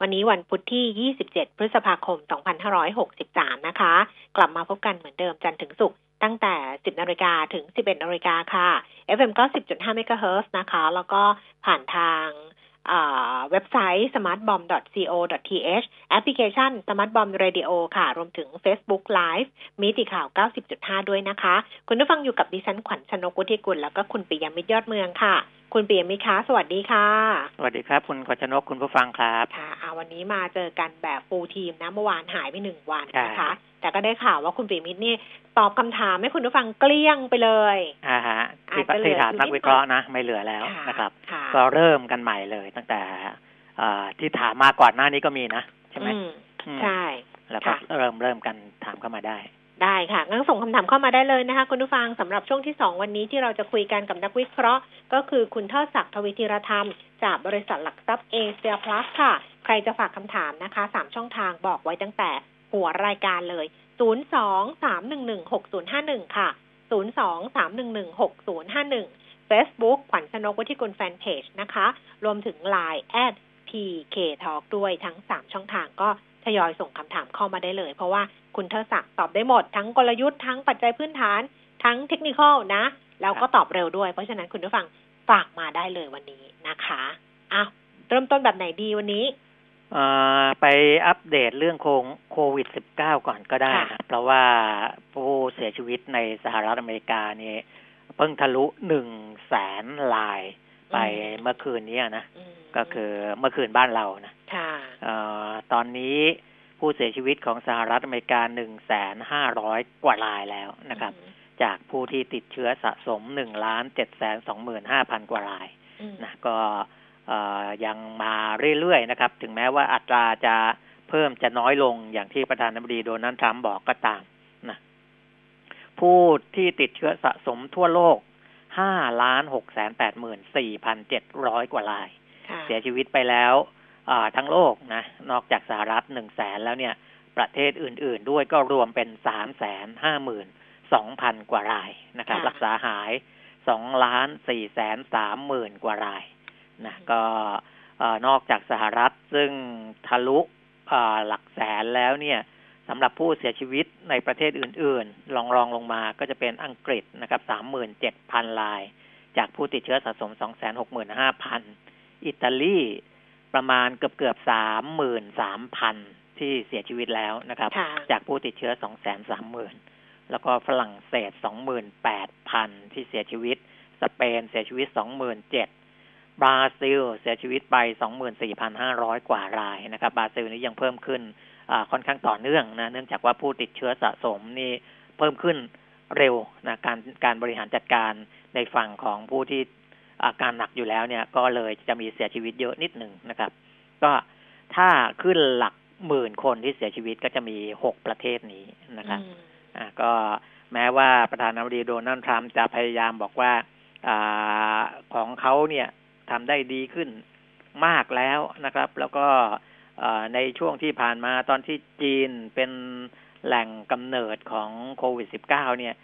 วันนี้วันพุธที่ 27 พฤษภาคม 2563 นะคะ กลับมาพบกันเหมือนเดิมจันทร์ถึงศุกร์ตั้งแต่ 10 นาฬิกาถึง 11 นาฬิกาค่ะ FM 90.5 MHz นะคะ แล้วก็ผ่านทาง เว็บไซต์ smartbomb.co.th แอปพลิเคชัน smartbomb radio ค่ะ รวมถึง Facebook Live มีติข่าว 90.5 ด้วยนะคะ คุณผู้ฟังอยู่กับดิฉันขวัญชนกุธิกุลแล้วก็คุณปิยมิตรยอดเมืองค่ะ คุณปิยมิตรคะสวัสดีค่ะ สวัสดีครับ คุณขวัญชนกคุณผู้ฟังครับ ค่ะวันนี้มาเจอกันแบบฟูลทีมนะเมื่อวานหายไปหนึ่งวันนะคะใช่ แต่ก็ได้ข่าวว่าคุณปิยมิตรนี่ตอบคำถามให้คุณผู้ฟังเกลี้ยงไปเลยอ่าฮะที่อาจจะเหลือที่ถามอยู่นักนิดวิเคราะห์นะ ไม่เหลือแล้วค่ะนะครับค่ะก็เริ่มกันใหม่เลยตั้งแต่เอ่อที่ถามมาก่อนหน้านี้ก็มีนะ ใช่ไหมอืมอืมใช่ แล้วก็ค่ะเริ่มเริ่มกันถามเข้ามาได้ได้ค่ะงั้นส่งคำถามเข้ามาได้เลยนะคะ คุณผู้ฟังสำหรับช่วงที่สองวันนี้ที่เราจะคุยกันกับนักวิเคราะห์ ก็คือคุณเทิดศักดิ์ทวิธีรธรรม จากบริษัทหลักทรัพย์เอเชียพลัสค่ะ ใครจะฝากคำถามนะคะสามช่องทางบอกไว้ตั้งแต่ หัวรายการเลย 0 2 3 1 1 6 0 5 1 ค่ะ 0 2 3 1 1 6 0 5 1 Facebook ขวัญชนกวิทิกุลแฟนเพจนะคะ รวมถึง Line แอด PK Talk ด้วยทั้ง 3 ช่องทางก็ทยอยส่งคำถามเข้ามาได้เลย เพราะว่าคุณเทอศักดิ์ตอบได้หมด ทั้งกลยุทธ์ทั้งปัจจัยพื้นฐาน ทั้งเทคนิคนะ แล้วก็ตอบเร็วด้วย เพราะฉะนั้นคุณผู้ฟังฝากมาได้เลยวันนี้นะคะอ้าวเริ่มต้นแบบไหนดีวันนี้เอ่อ ไปอัปเดตเรื่องโคงโควิด -19 ก่อนก็ได้ค่ะนะเพราะว่าผู้เสียชีวิตในสหรัฐอเมริกานี่เพิ่งทะลุหนึ่งแสนลายไปเมื่อคืนนี้นะมก็คือเมื่อคืนบ้านเรานะค่ะเอ่อตอนนี้ผู้เสียชีวิตของสหรัฐอเมริกาหนึ่งแสนห้าร้อยกว่ารายแล้วนะครับ จากผู้ที่ติดเชื้อสะสมหนึ่งล้านเจ็ดแสนสองหมื่นห้าพันกว่ารายอืมนะก็เอ่อ ยังมาเรื่อยๆนะครับ ถึงแม้ว่าอัตราจะเพิ่มจะน้อยลงอย่างที่ประธานาธิบดีโดนัลด์ทรัมป์บอกก็ตามนะผู้ที่ติดเชื้อสะสมทั่วโลกห้าล้านหกแสนแปดหมื่นสี่พันเจ็ดร้อยกว่ารายค่ะเสียชีวิตไปแล้วอ่าทั้งโลกนะ นอกจากสหรัฐหนึ่งแสนแล้วเนี่ย ประเทศอื่น ๆ ด้วยก็รวมเป็นสามแสนห้าหมื่นสองพันกว่ารายนะครับ รักษาหายสองล้านสี่แสนสามหมื่นกว่าราย นะก็เอ่อนอกจากสหรัฐซึ่งทะลุอ่าหลักแสนแล้วเนี่ยสำหรับผู้เสียชีวิตในประเทศอื่นๆลองรองลงมาก็จะเป็นอังกฤษนะครับสามหมื่นเจ็ดพันราย จากผู้ติดเชื้อสะสมสองแสนหกหมื่นห้าพันอิตาลีประมาณเกือบเกือบสามหมื่นสามพันที่เสียชีวิตแล้วนะครับค่ะจากผู้ติดเชื้อสองแสนสามหมื่นแล้วก็ฝรั่งเศสสองหมื่นแปดพันที่เสียชีวิต สเปนเสียชีวิตสองหมื่นเจ็ด บราซิลเสียชีวิตไปสองหมื่นสี่พันห้าร้อยกว่ารายนะครับ บราซิลนี้ยังเพิ่มขึ้นอ่าค่อนข้างต่อเนื่องนะ เนื่องจากว่าผู้ติดเชื้อสะสมนี่เพิ่มขึ้นเร็วนะการการบริหารจัดการในฝั่งของผู้ที่อาการหนักอยู่แล้วเนี่ย ก็เลยจะมีเสียชีวิตเยอะนิดหนึ่งนะครับ ก็ถ้าขึ้นหลักหมื่นคนที่เสียชีวิตก็จะมีหกประเทศนี้นะครับอืมอ่าก็แม้ว่าประธานาธิบดีโดนัลด์ทรัมป์จะพยายามบอกว่าอาของเขาเนี่ย ทำได้ดีขึ้นมากแล้วนะครับ แล้วก็อ่าในช่วงที่ผ่านมาตอนที่จีนเป็นแหล่งกำเนิดของโควิด -19 เนี่ย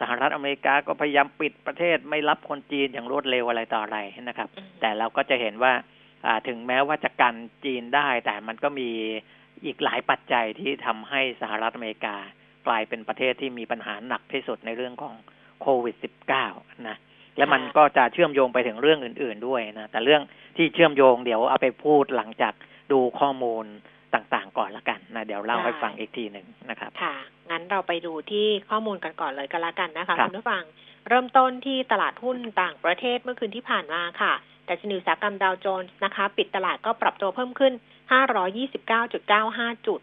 สหรัฐอเมริกาก็พยายามปิดประเทศไม่รับคนจีนอย่างรวดเร็วอะไรต่ออะไรนะครับอืมแต่เราก็จะเห็นว่าอ่าถึงแม้ว่าจะกันจีนได้ แต่มันก็มีอีกหลายปัจจัยที่ทำให้สหรัฐอเมริกากลายเป็นประเทศที่มีปัญหาหนักที่สุดในเรื่องของโควิด -19 นะ และมันก็จะเชื่อมโยงไปถึงเรื่องอื่น ๆด้วยนะ แต่เรื่องที่เชื่อมโยงเดี๋ยวเอาไปพูดหลังจากดูข้อมูลต่างๆ ก่อนละกันนะเดี๋ยวเล่าให้ฟังอีกทีหนึ่งนะครับค่ะ งั้นเราไปดูที่ข้อมูลกันก่อนเลยก็แล้วกันนะคะครับคุณผู้ฟังเริ่มต้นที่ตลาดหุ้นต่างประเทศเมื่อคืนที่ผ่านมาค่ะแต่ชนีอุตสาหกรรมดาวโจนส์นะคะ ปิดตลาดก็ปรับตัวเพิ่มขึ้น 529.95 จุด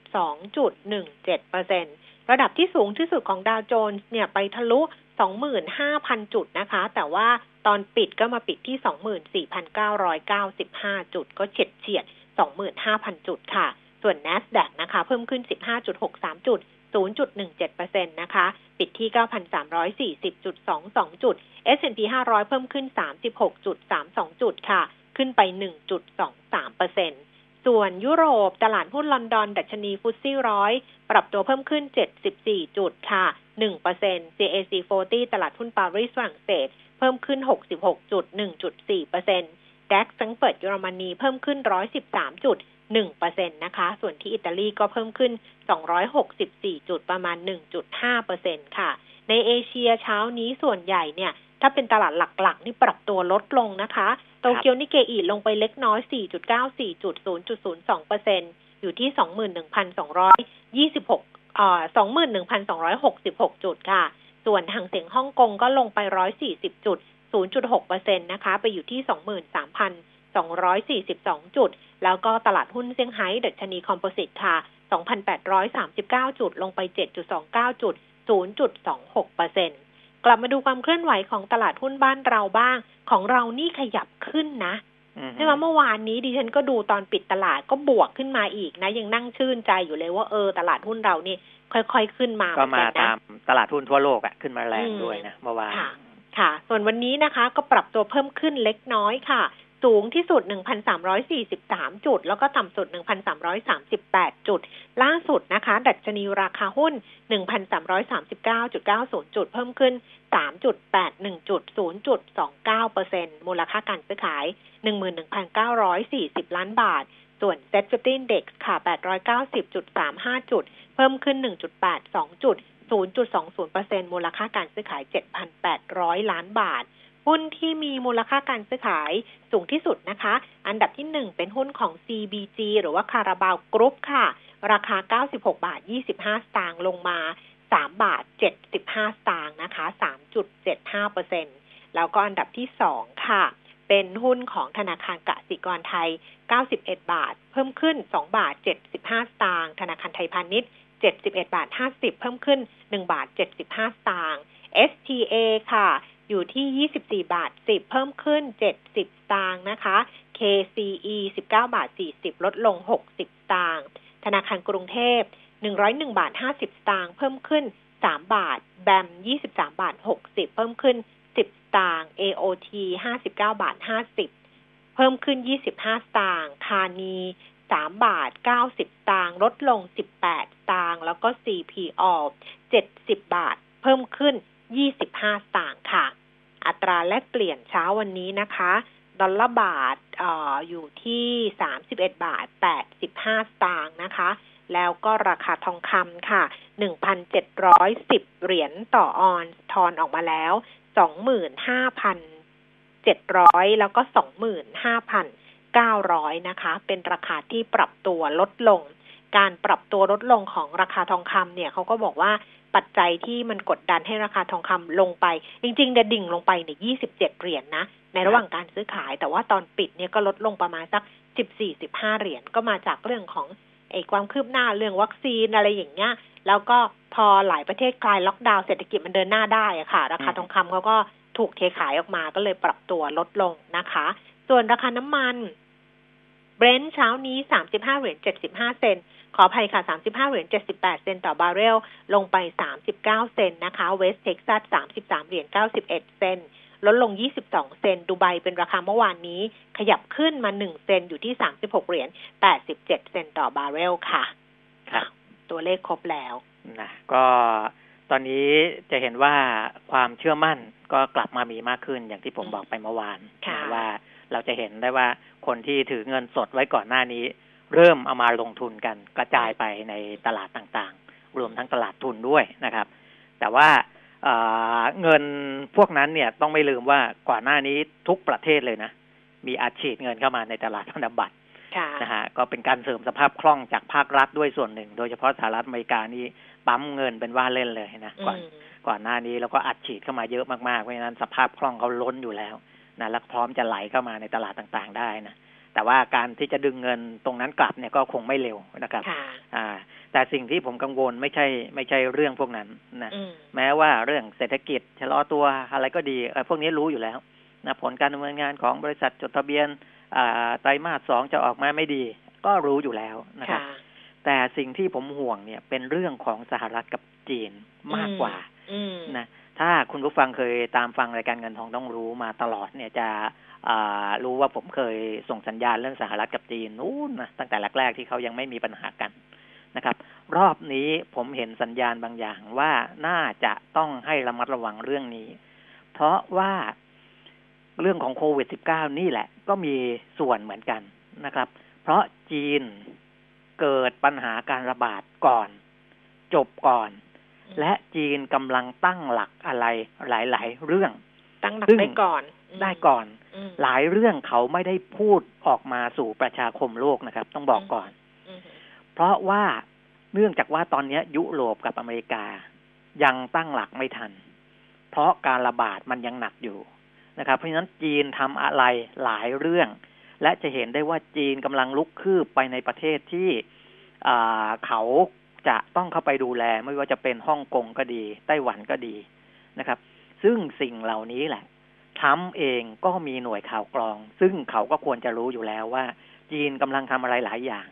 2.17เปอร์เซ็นระดับที่สูงที่สุดของดาวโจนส์เนี่ยไปทะลุ 25,000 จุดนะคะ แต่ว่าตอนปิดก็มาปิดที่ 24,995 จุด ก็เฉียดเฉียด 25,000 จุดค่ะ ส่วน NASDAQ นะคะ เพิ่มขึ้น 15.63 จุด 0.17%นะคะ ปิดที่ 9,340.22 จุด S&P 500 เพิ่มขึ้น 36.32 จุดค่ะ ขึ้นไป 1.23%ส่วนยุโรปตลาดหุ้นลอนดอน ดัชนีฟุตซี่ร้อยปรับตัวเพิ่มขึ้น 74 จุดค่ะ 1% CAC 40 ตลาดหุ้นปารีสฝรั่งเศส เพิ่มขึ้น 66.1.4%ดัคซังเฟิร์ตเยอรมนีเพิ่มขึ้น 113.1%นะคะ ส่วนที่อิตาลีก็เพิ่มขึ้น 264 จุดประมาณ 1.5%ค่ะ ในเอเชียเช้านี้ส่วนใหญ่เนี่ยถ้าเป็นตลาดหลักๆ นี่ปรับตัวลดลงนะคะ โตเกียวนิเกอีลงไปเล็กน้อย 4.94จุด0.02%อยู่ที่ 21,226 เอ่อ21,266จุดค่ะ ส่วนหางเสียงฮ่องกงก็ลงไป140จุด0.6%นะคะ ไปอยู่ที่23,242จุด แล้วก็ตลาดหุ้นเซี่ยงไฮ้ดัชนีคอมโพสิตค่ะ2,839จุด ลงไป7.29จุด0.26%กลับมาดูความเคลื่อนไหวของตลาดหุ้นบ้านเราบ้าง ของเรานี่ขยับขึ้นนะ ใช่ไหมเมื่อวานนี้ดิฉันก็ดูตอนปิดตลาดก็บวกขึ้นมาอีกนะ ยังนั่งชื่นใจอยู่เลยว่าเออตลาดหุ้นเรานี่ ค่อยๆขึ้นมาก็เหมืมาอนกันนะตามตลาดหุ้นทั่วโลกอะขึ้นมาแรงอืมด้วยนะเมื่อวานค่ะค่ะ ส่วนวันนี้นะคะ ก็ปรับตัวเพิ่มขึ้นเล็กน้อยค่ะ สูงที่สุด 1,343 จุด แล้วก็ต่ำสุด 1,338 จุด ล่าสุดนะคะ ดัชนีราคาหุ้น 1,339.90 จุด เพิ่มขึ้น 3.81 จุด 0.29%มูลค่าการซื้อขาย 11,940 ล้านบาท ส่วน Set 50 Index ค่ะ 890.35 จุด เพิ่มขึ้น 1.82 จุด 0.20%มูลค่าการซื้อขาย 7,800 ล้านบาท หุ้นที่มีมูลค่าการซื้อขายสูงที่สุดนะคะ อันดับที่ 1 เป็นหุ้นของ CBG หรือว่าคาราบาวกรุ๊ปค่ะ ราคา 96 บาท 25 สตางค์ลงมา 3 บาท 75 สตางค์นะคะ 3.75%แล้วก็อันดับที่ 2 ค่ะ เป็นหุ้นของธนาคารกสิกรไทย 91 บาท เพิ่มขึ้น 2 บาท 75 สตางค์ธนาคารไทยพาณิชย์71 บาท 50 เพิ่มขึ้น 1 บาท 75 สตางค์ STA ค่ะ อยู่ที่ 24 บาท 10 เพิ่มขึ้น 70 ตางนะคะ KCE 19 บาท 40 ลดลง 60 ตาง ธนาคารกรุงเทพ 101 บาท 50 สตางค์เพิ่มขึ้น 3 บาท แบม 23 บาท 60 เพิ่มขึ้น 10 สตางค์ AOT 59 บาท 50 เพิ่มขึ้น 25 สตางค์คานี3บาท90สตางลดลง18สตางแล้วก็ CPO 70บาท เพิ่มขึ้น 25 สตางค์ค่ะ อัตราแลกเปลี่ยนเช้าวันนี้นะคะ ดอลลาร์บาทอ่ออยู่ที่ 31 บาท 85 สตางค์นะคะ แล้วก็ราคาทองคำค่ะ 1,710 เหรียญต่อออนซ์ทอนออกมาแล้ว 25,700 แล้วก็ 25,900 นะคะ เป็นราคาที่ปรับตัวลดลงการปรับตัวลดลงของราคาทองคำเนี่ยเขาก็บอกว่าปัจจัยที่มันกดดันให้ราคาทองคำลงไป จริงๆเดดิ่งลงไปเนี่ย27เจ็ดเหรียญนนะ ในระหว่างการซื้อขาย แต่ว่าตอนปิดเนี่ยก็ลดลงประมาณสัก14-15เหรียญ ก็มาจากเรื่องของไอ้ความคืบหน้าเรื่องวัคซีนอะไรอย่างเงี้ย แล้วก็พอหลายประเทศคลายล็อกดาวน์เศรษฐกิจมันเดินหน้าได้อะค่ะ ราคาทองคำเขาก็ถูกเทขายออกมาก็เลยปรับตัวลดลงนะคะ ส่วนราคาน้ำมันเบรนท์เช้านี้35เหรียญ75เซนต์ ขออภัยค่ะ 35 เหรียญ 78 เซนต์ต่อบาร์เรล ลงไป 39 เซนต์นะคะ เวสเท็กซัส 33 เหรียญ 91 เซนต์ลดลง 22 เซนต์ดูไบเป็นราคาเมื่อวานนี้ ขยับขึ้นมา 1 เซนต์อยู่ที่ 36 เหรียญ 87 เซนต์ต่อบาร์เรลค่ะครับตัวเลขครบแล้วนะก็ตอนนี้จะเห็นว่าความเชื่อมั่นก็กลับมามีมากขึ้นอย่างที่ผมอืมบอกไปเมื่อวานค่ะนะว่าเราจะเห็นได้ว่าคนที่ถือเงินสดไว้ก่อนหน้านี้ เริ่มเอามาลงทุนกันกระจายไปในตลาดต่างๆ รวมทั้งตลาดทุนด้วยนะครับ แต่ว่าเอ่อเงินพวกนั้นเนี่ยต้องไม่ลืมว่าก่อนหน้านี้ทุกประเทศเลยนะ มีอัดฉีดเงินเข้ามาในตลาดพันธบัตรค่ะนะฮะก็เป็นการเสริมสภาพคล่องจากภาครัฐด้วยส่วนหนึ่ง โดยเฉพาะสหรัฐอเมริกานี่ปั๊มเงินเป็นว่าเล่นเลยนะก่อนอืมก่อนหน้านี้แล้วก็อัดฉีดเข้ามาเยอะมากๆเพราะฉะนั้นสภาพคล่องเขาล้นอยู่แล้วนะแล้วพร้อมจะไหลเข้ามาในตลาดต่างๆได้นะ แต่ว่าการที่จะดึงเงินตรงนั้นกลับเนี่ยก็คงไม่เร็วนะครับค่ะอ่า แต่สิ่งที่ผมกังวลไม่ใช่ไม่ใช่เรื่องพวกนั้นนะอืมแม้ว่าเรื่องเศรษฐกิจชะลอตัวอะไรก็ดีเอ่อพวกนี้รู้อยู่แล้วนะผลการดำเนินงานของบริษัทจดทะเบียนอ่าไตรมาสสองจะออกมาไม่ดี ก็รู้อยู่แล้วนะครับค่ะแต่สิ่งที่ผมห่วงเนี่ยเป็นเรื่องของสหรัฐกับจีนมากกว่าอืมนะ ถ้าคุณผู้ฟังเคยตามฟังรายการเงินทองต้องรู้มาตลอดเนี่ยจะรู้ว่าผมเคยส่งสัญญาณเรื่องสหรัฐกับจีนนู้นนะตั้งแต่แรกๆที่เขายังไม่มีปัญหากันนะครับ รอบนี้ผมเห็นสัญญาณบางอย่างว่าน่าจะต้องให้ระมัดระวังเรื่องนี้ เพราะว่าเรื่องของโควิด -19 นี่แหละ ก็มีส่วนเหมือนกันนะครับ เพราะจีนเกิดปัญหาการระบาดก่อน จบก่อน และจีนกำลังตั้งหลักอะไรหลาย ๆ เรื่อง ตั้งหลักซึ่งได้ก่อนมได้ก่อนอืมหลายเรื่องเขาไม่ได้พูดออกมาสู่ประชาคมโลกนะครับ ต้องบอกก่อนอืมเพราะว่าเนื่องจากว่าตอนนี้ยุโรปกับอเมริกา ยังตั้งหลักไม่ทัน เพราะการระบาดมันยังหนักอยู่นะครับ เพราะฉะนั้นจีนทำอะไรหลายเรื่อง และจะเห็นได้ว่าจีนกำลังลุกคืบไปในประเทศที่อ่าเขา จะต้องเข้าไปดูแลไม่ว่าจะเป็นฮ่องกงก็ดี ไต้หวันก็ดีนะครับ ซึ่งสิ่งเหล่านี้แหละทรัมเองก็มีหน่วยข่าวกรอง ซึ่งเขาก็ควรจะรู้อยู่แล้วว่า จีนกำลังทำอะไรหลายอย่าง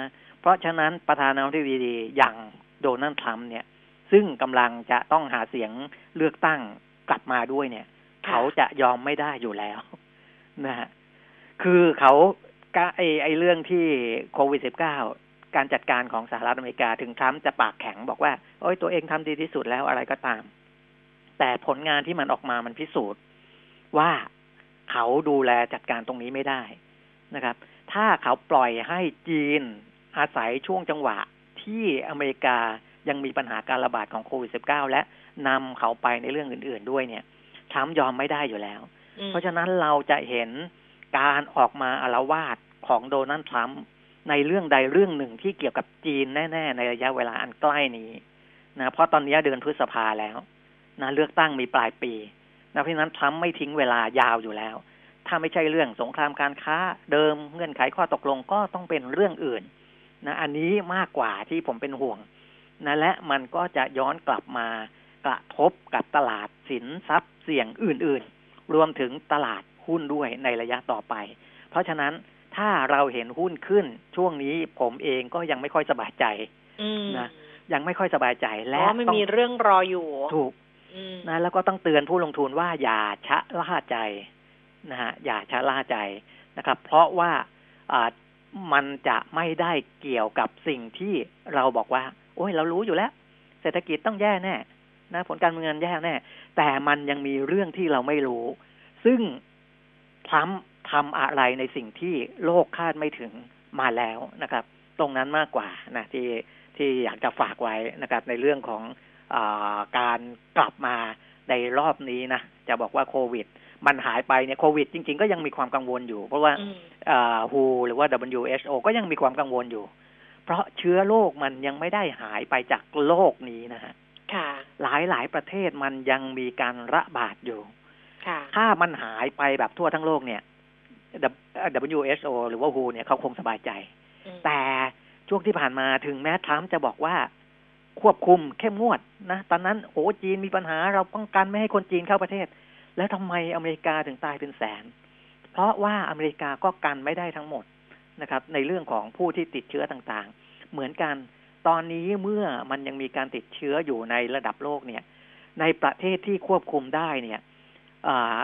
นะเพราะฉะนั้นประธานาธิบดีอย่างโดนัลด์ทรัมป์เนี่ย ซึ่งกำลังจะต้องหาเสียงเลือกตั้งกลับมาด้วยเนี่ย เขาจะยอมไม่ได้อยู่แล้วนะฮะคือเขาก็ไอไอเรื่องที่โควิด -19 กา การจัดการของสหรัฐอเมริกาถึงทรัมป์จะปากแข็งบอกว่า โอ้ยตัวเองทำดีที่สุดแล้วอะไรก็ตาม แต่ผลงานที่มันออกมามันพิสูจน์ว่าเขาดูแลจัดการตรงนี้ไม่ได้นะครับ ถ้าเขาปล่อยให้จีนอาศัยช่วงจังหวะที่อเมริกายังมีปัญหาการระบาดของโควิด -19 และนำเขาไปในเรื่องอื่น ๆ ด้วยเนี่ยทรัมป์ยอมไม่ได้อยู่แล้ว เพราะฉะนั้นเราจะเห็นการออกมาอารวาสของโดนัลด์ทรัมป์ ในเรื่องใดเรื่องหนึ่งที่เกี่ยวกับจีนแน่ๆในระยะเวลาอันใกล้นี้นะเพราะตอนนี้เดือนพฤษภาแล้วนะเลือกตั้งมีปลายปีนะเพราะนั้นทรัมป์ไม่ทิ้งเวลายาวอยู่แล้ว ถ้าไม่ใช่เรื่องสงครามการค้าเดิมเงื่อนไขข้อตกลงก็ต้องเป็นเรื่องอื่นนะอันนี้มากกว่าที่ผมเป็นห่วงนะและมันก็จะย้อนกลับมากระทบกับตลาดสินทรัพย์เสี่ยงอื่น ๆ รวมถึงตลาดหุ้นด้วยในระยะต่อไป เพราะฉะนั้น ถ้าเราเห็นหุ้นขึ้นช่วงนี้ผมเองก็ยังไม่ค่อยสบายใจอืมนะยังไม่ค่อยสบายใจเพและราะว่ามันต้องมีเรื่องรออยู่ ถูกอืมนะแล้วก็ต้องเตือนผู้ลงทุนว่าอย่าชะล่าใจนะฮะอย่าชะล่าใจนะครับ เพราะว่าอ่ามันจะไม่ได้เกี่ยวกับสิ่งที่เราบอกว่า โอ้ยเรารู้อยู่แล้ว เศรษฐกิจต้องแย่แน่นะผลการเมืองแย่แน่ แต่มันยังมีเรื่องที่เราไม่รู้ ซึ่งทรัมป์ ทำอะไรในสิ่งที่โลกคาดไม่ถึงมาแล้วนะครับ ตรงนั้นมากกว่านะที่ที่อยากจะฝากไว้นะครับ ในเรื่องของอาการกลับมาในรอบนี้นะจะบอกว่าโควิด มันหายไปเนี่ยโควิด จริง ๆ ก็ยังมีความกังวลอยู่ เพราะว่าอืมฮูหรือว่า WHO ก็ยังมีความกังวลอยู่ เพราะเชื้อโรคมันยังไม่ได้หายไปจากโลกนี้นะฮะค่ะหลายหลายๆประเทศมันยังมีการระบาดอยู่ค่ะถ้ามันหายไปแบบทั่วทั้งโลกเนี่ย WHO หรือว่า WHO เนี่ยเขาคงสบายใจอืมแต่ช่วงที่ผ่านมาถึงแม้ทรัมป์จะบอกว่าควบคุมเข้มงวดนะ ตอนนั้นโอ้จีนมีปัญหาเราป้องกันไม่ให้คนจีนเข้าประเทศ แล้วทำไมอเมริกาถึงตายเป็นแสน เพราะว่าอเมริกาก็กันไม่ได้ทั้งหมดนะครับ ในเรื่องของผู้ที่ติดเชื้อต่างๆ เหมือนกันตอนนี้เมื่อมันยังมีการติดเชื้ออยู่ในระดับโลกเนี่ย ในประเทศที่ควบคุมได้เนี่ยอ่า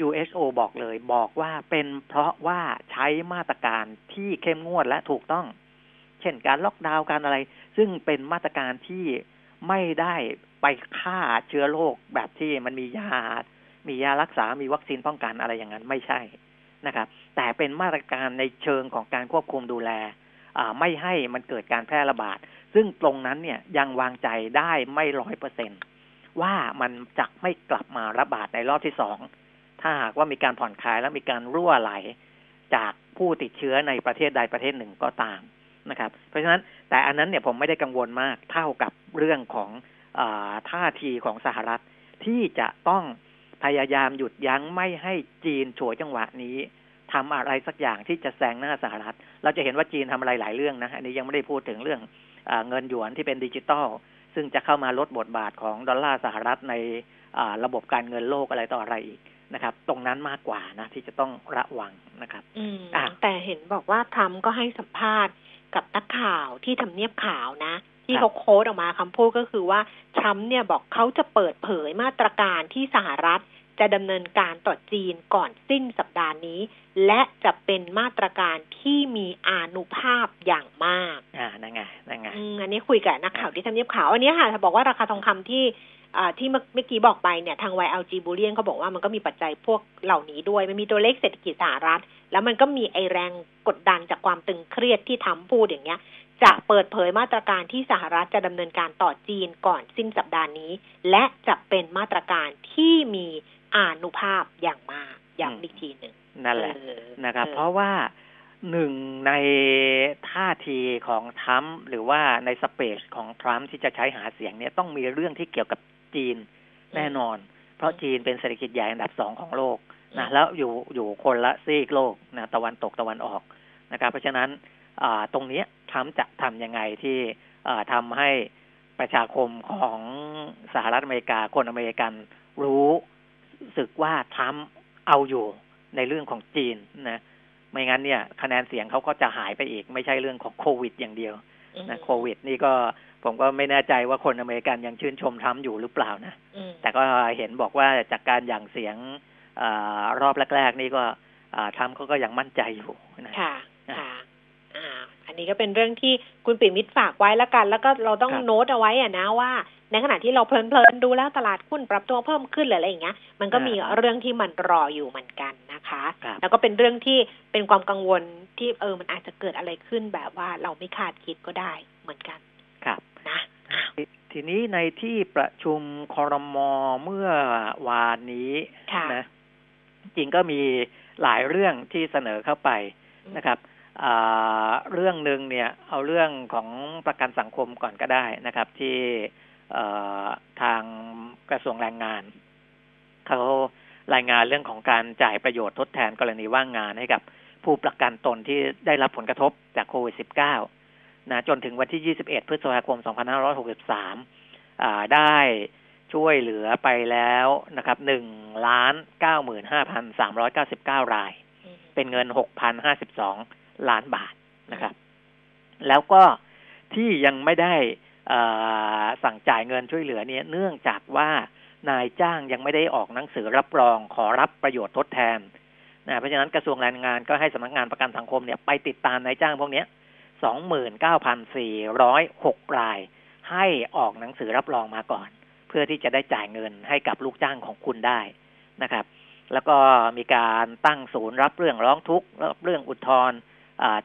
WHO บอกเลย บอกว่าเป็นเพราะว่าใช้มาตรการที่เข้มงวดและถูกต้อง เช่นการล็อกดาวน์การอะไร ซึ่งเป็นมาตรการที่ไม่ได้ไปฆ่าเชื้อโรคแบบที่มันมียา มียารักษา มีวัคซีนป้องกันอะไรอย่างนั้นไม่ใช่นะครับ แต่เป็นมาตรการในเชิงของการควบคุมดูแลไม่ให้มันเกิดการแพร่ระบาด ซึ่งตรงนั้นเนี่ยยังวางใจได้ไม่ร้อยเปอร์เซนว่ามันจะไม่กลับมาระบาดในรอบที่สอง ถ้าหากว่ามีการผ่อนคลายและมีการรั่วไหลจากผู้ติดเชื้อในประเทศใดประเทศหนึ่งก็ตามนะครับ เพราะฉะนั้นแต่อันนั้นเนี่ยผมไม่ได้กังวลมากเท่ากับเรื่องของอท่าทีของสหรัฐที่จะต้องพยายามหยุดยั้งไม่ให้จีนฉวยจังหวะนี้ทำอะไรสักอย่างที่จะแซงหน้าสหรัฐ เราจะเห็นว่าจีนทำอะไรหลายเรื่องนะอันนี้ยังไม่ได้พูดถึงเรื่องอเงินหยวนที่เป็นดิจิตอลซึ่งจะเข้ามาลดบทบาทของดอลลาร์สหรัฐในระบบการเงินโลกอะไรต่ออะไรอีก นะครับ ตรงนั้นมากกว่านะ ที่จะต้องระวังนะครับอืมอะแต่เห็นบอกว่าทรัมป์ก็ให้สัมภาษณ์กับนักข่าวที่ทำเนียบขาวนะ ที่ครับเขา quote ออกมาคำพูดก็คือว่าทรัมป์เนี่ยบอกเขาจะเปิดเผยมาตรการที่สหรัฐจะดำเนินการต่อจีนก่อนสิ้นสัปดาห์นี้ และจะเป็นมาตรการที่มีอานุภาพอย่างมาก อ่านั่นไงนั่นไงอืมอันนี้คุยกับนักข่าวที่ทำเนียบข่าวอันนี้ค่ะบอกว่าราคาทองคำที่อ่า ที่เมื่อเมื่อกี้บอกไปเนี่ยทาง YLG b u l l i o n เขาบอกว่ามันก็มีปัจจัยพวกเหล่านี้ด้วย มันมีตัวเลขเศรษฐกิจสหรัฐ แล้วมันก็มีไอแรงกดดันจากความตึงเครียดที่ทำพูดอย่างเงี้ยจะเปิดเผยมาตรการที่สหรัฐจะดำเนินการต่อจีนก่อนสิ้นสัปดาห์นี้ และจะเป็นมาตรการที่มีอานุภาพอย่างมากย้ำอีกทีหนึ่งนั่นแหละเออนะครับออเพราะว่าหนึ่งในท่าทีของทรัมป์หรือว่าในสเปซของทรัมป์ที่จะใช้หาเสียงเนี่ยต้องมีเรื่องที่เกี่ยวกับ จีนแน่นอน เพราะจีนเป็นเศรษฐกิจใหญ่อันดับสองของโลกนะแล้วอยู่อยู่คนละซีกโลกนะตะวันตกตะวันออกนะครับ เพราะฉะนั้นอ่าตรงเนี้ยทรัมป์จะทำยังไงที่อ่าทำให้ประชาคมของสหรัฐอเมริกาคนอเมริกันรู้สึกว่าทรัมป์เอาอยู่ในเรื่องของจีนนะไม่งั้นเนี่ยคะแนนเสียงเขาก็จะหายไปอีก ไม่ใช่เรื่องของโควิดอย่างเดียวนะโควิดนี่ก็ ผมก็ไม่แน่ใจว่าคนอเมริกันยังชื่นชมทรัมป์อยู่หรือเปล่านะอืมแต่ก็เห็นบอกว่าจากการหยั่งเสียงอารอบแรกๆ นี่ก็อ่าทรัมป์เขาก็ยังมั่นใจอยู่นะค่ะอะค่ะอ่าอันนี้ก็เป็นเรื่องที่คุณปิ่มมิตรฝากไว้แล้วกัน แล้วก็เราต้องครับโน้ตเอาไว้อะนะว่า ในขณะที่เราเพลินๆดูแล้วตลาดหุ้นปรับตัวเพิ่มขึ้นหรืออะไรอย่างเงี้ย มันก็มีเรื่องที่มันรออยู่เหมือนกันนะคะครับแล้วก็เป็นเรื่องที่เป็นความกังวลที่เออมันอาจจะเกิดอะไรขึ้นแบบว่าเราไม่คาดคิดก็ได้เหมือนกันครับ นะอ้าวทีทีนี้ในที่ประชุมคอรมอเมื่อวานนี้ค่ะนะจริงก็มีหลายเรื่องที่เสนอเข้าไปนะครับอ่าเรื่องหนึ่งเนี่ย เอาเรื่องของประกันสังคมก่อนก็ได้นะครับ ที่เอ่อทางกระทรวงแรงงานเขารายงานเรื่องของการจ่ายประโยชน์ทดแทนกรณีว่างงานให้กับผู้ประกันตนที่ได้รับผลกระทบจากโควิด -19 นะจนถึงวันที่ 21 พฤษภาคม 2563อ่าได้ช่วยเหลือไปแล้วนะครับ1ล้าน95,399 รายอืมเป็นเงิน 6,052 ล้านบาทนะครับ แล้วก็ที่ยังไม่ได้เอ่อสั่งจ่ายเงินช่วยเหลือเนี่ยเนื่องจากว่านายจ้างยังไม่ได้ออกหนังสือรับรองขอรับประโยชน์ทดแทนนะเพราะฉะนั้นกระทรวงแรงงานก็ให้สำนักงานประกันสังคมเนี่ยไปติดตามนายจ้างพวกเนี้ย 29,406 ราย ให้ออกหนังสือรับรองมาก่อน เพื่อที่จะได้จ่ายเงินให้กับลูกจ้างของคุณได้นะครับ แล้วก็มีการตั้งศูนย์รับเรื่องร้องทุกข์รับเรื่องอุทธรณ์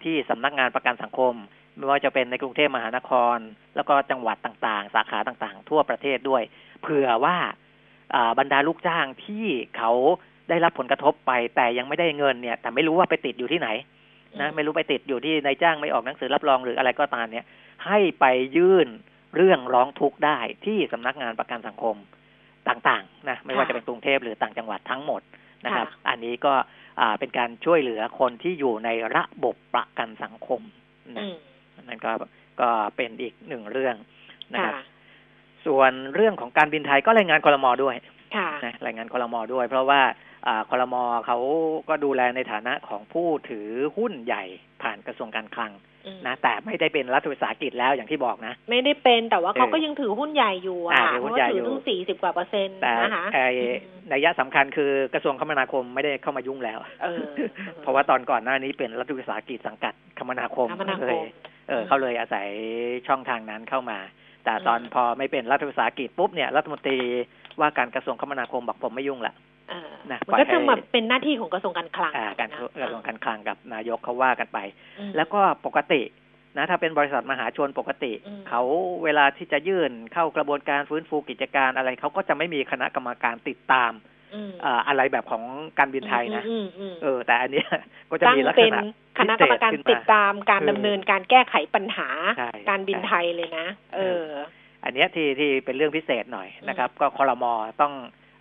ที่สำนักงานประกันสังคม ไม่ว่าจะเป็นในกรุงเทพมหานคร แล้วก็จังหวัดต่างๆ สาขาต่างๆ ทั่วประเทศด้วย เผื่อว่าบรรดาลูกจ้างที่เขาได้รับผลกระทบไป แต่ยังไม่ได้เงินเนี่ย แต่ไม่รู้ว่าไปติดอยู่ที่ไหน นะไม่รู้ไปติดอยู่ที่นายจ้างไม่ออกหนังสือรับรองหรืออะไรก็ตามเนี่ย ให้ไปยื่นเรื่องร้องทุกข์ได้ที่สำนักงานประกันสังคมต่างๆนะไม่ว่าจะเป็นกรุงเทพหรือต่างจังหวัดทั้งหมดนะครับ อันนี้ก็อ่าเป็นการช่วยเหลือคนที่อยู่ในระบบประกันสังคมนะอืมนั่นก็ก็เป็นอีกหนึ่งเรื่องนะครับค่ะส่วนเรื่องของการบินไทยก็รายงานคอรมอด้วยค่ะนะรายงานคอรมอด้วย เพราะว่าอ่า คอรมอเขาก็ดูแลในฐานะของผู้ถือหุ้นใหญ่ผ่านกระทรวงการคลังอืมนะแต่ไม่ได้เป็นรัฐวิสาหกิจแล้วอย่างที่บอกนะ ไม่ได้เป็นแต่ว่าเขาเออก็ยังถือหุ้นใหญ่อยู่อ่าอะถือเพหุ้นราะใหญ่ว่าถือยู่อตั้งสี่สิบกว่าเปอร์เซ็นต์แต่นะคะไอ้อืมนัยยะสำคัญคือกระทรวงคมนาคมไม่ได้เข้ามายุ่งแล้วเออเพราะว่าตอนก่อนหน้านี้เป็นรัฐวิสาหกิจสังกัดคมนาคมคมนาคมเลยเอออืมเขาเลยอาศัยช่องทางนั้นเข้ามา แต่ตอนอืมพอไม่เป็นรัฐวิสาหกิจปุ๊บเนี่ยรัฐมนตรีว่าการกระทรวงคมนาคมบอกผมไม่ยุ่งละเออนะมันก็ปล่จะอยให้มาเป็นหน้าที่ของกระทรวงการคลังอ่าการนะกระทรวงการคลังกับนายกเขาว่ากันไปอืมแล้วก็ปกตินะถ้าเป็นบริษัทมหาชนปกติอืมเขาเวลาที่จะยื่นเข้ากระบวนการฟื้นฟูกิจการอะไรเขาก็จะไม่มีคณะกรรมการติดตาม อืมอ่าอะไรแบบของการบินไทยนะอืมอืมเออ แต่อันเนี้ยก็จะตั้งมีลักเป็ษนณะคณะกรรมการพิเศษขึ้นติดตามการเออดำเนินการแก้ไขปัญหาใช่การบินใช่ไทยเลยนะ เออ อันเนี้ยที่ที่เป็นเรื่องพิเศษหน่อยนะครับ ก็คอรมอต้อง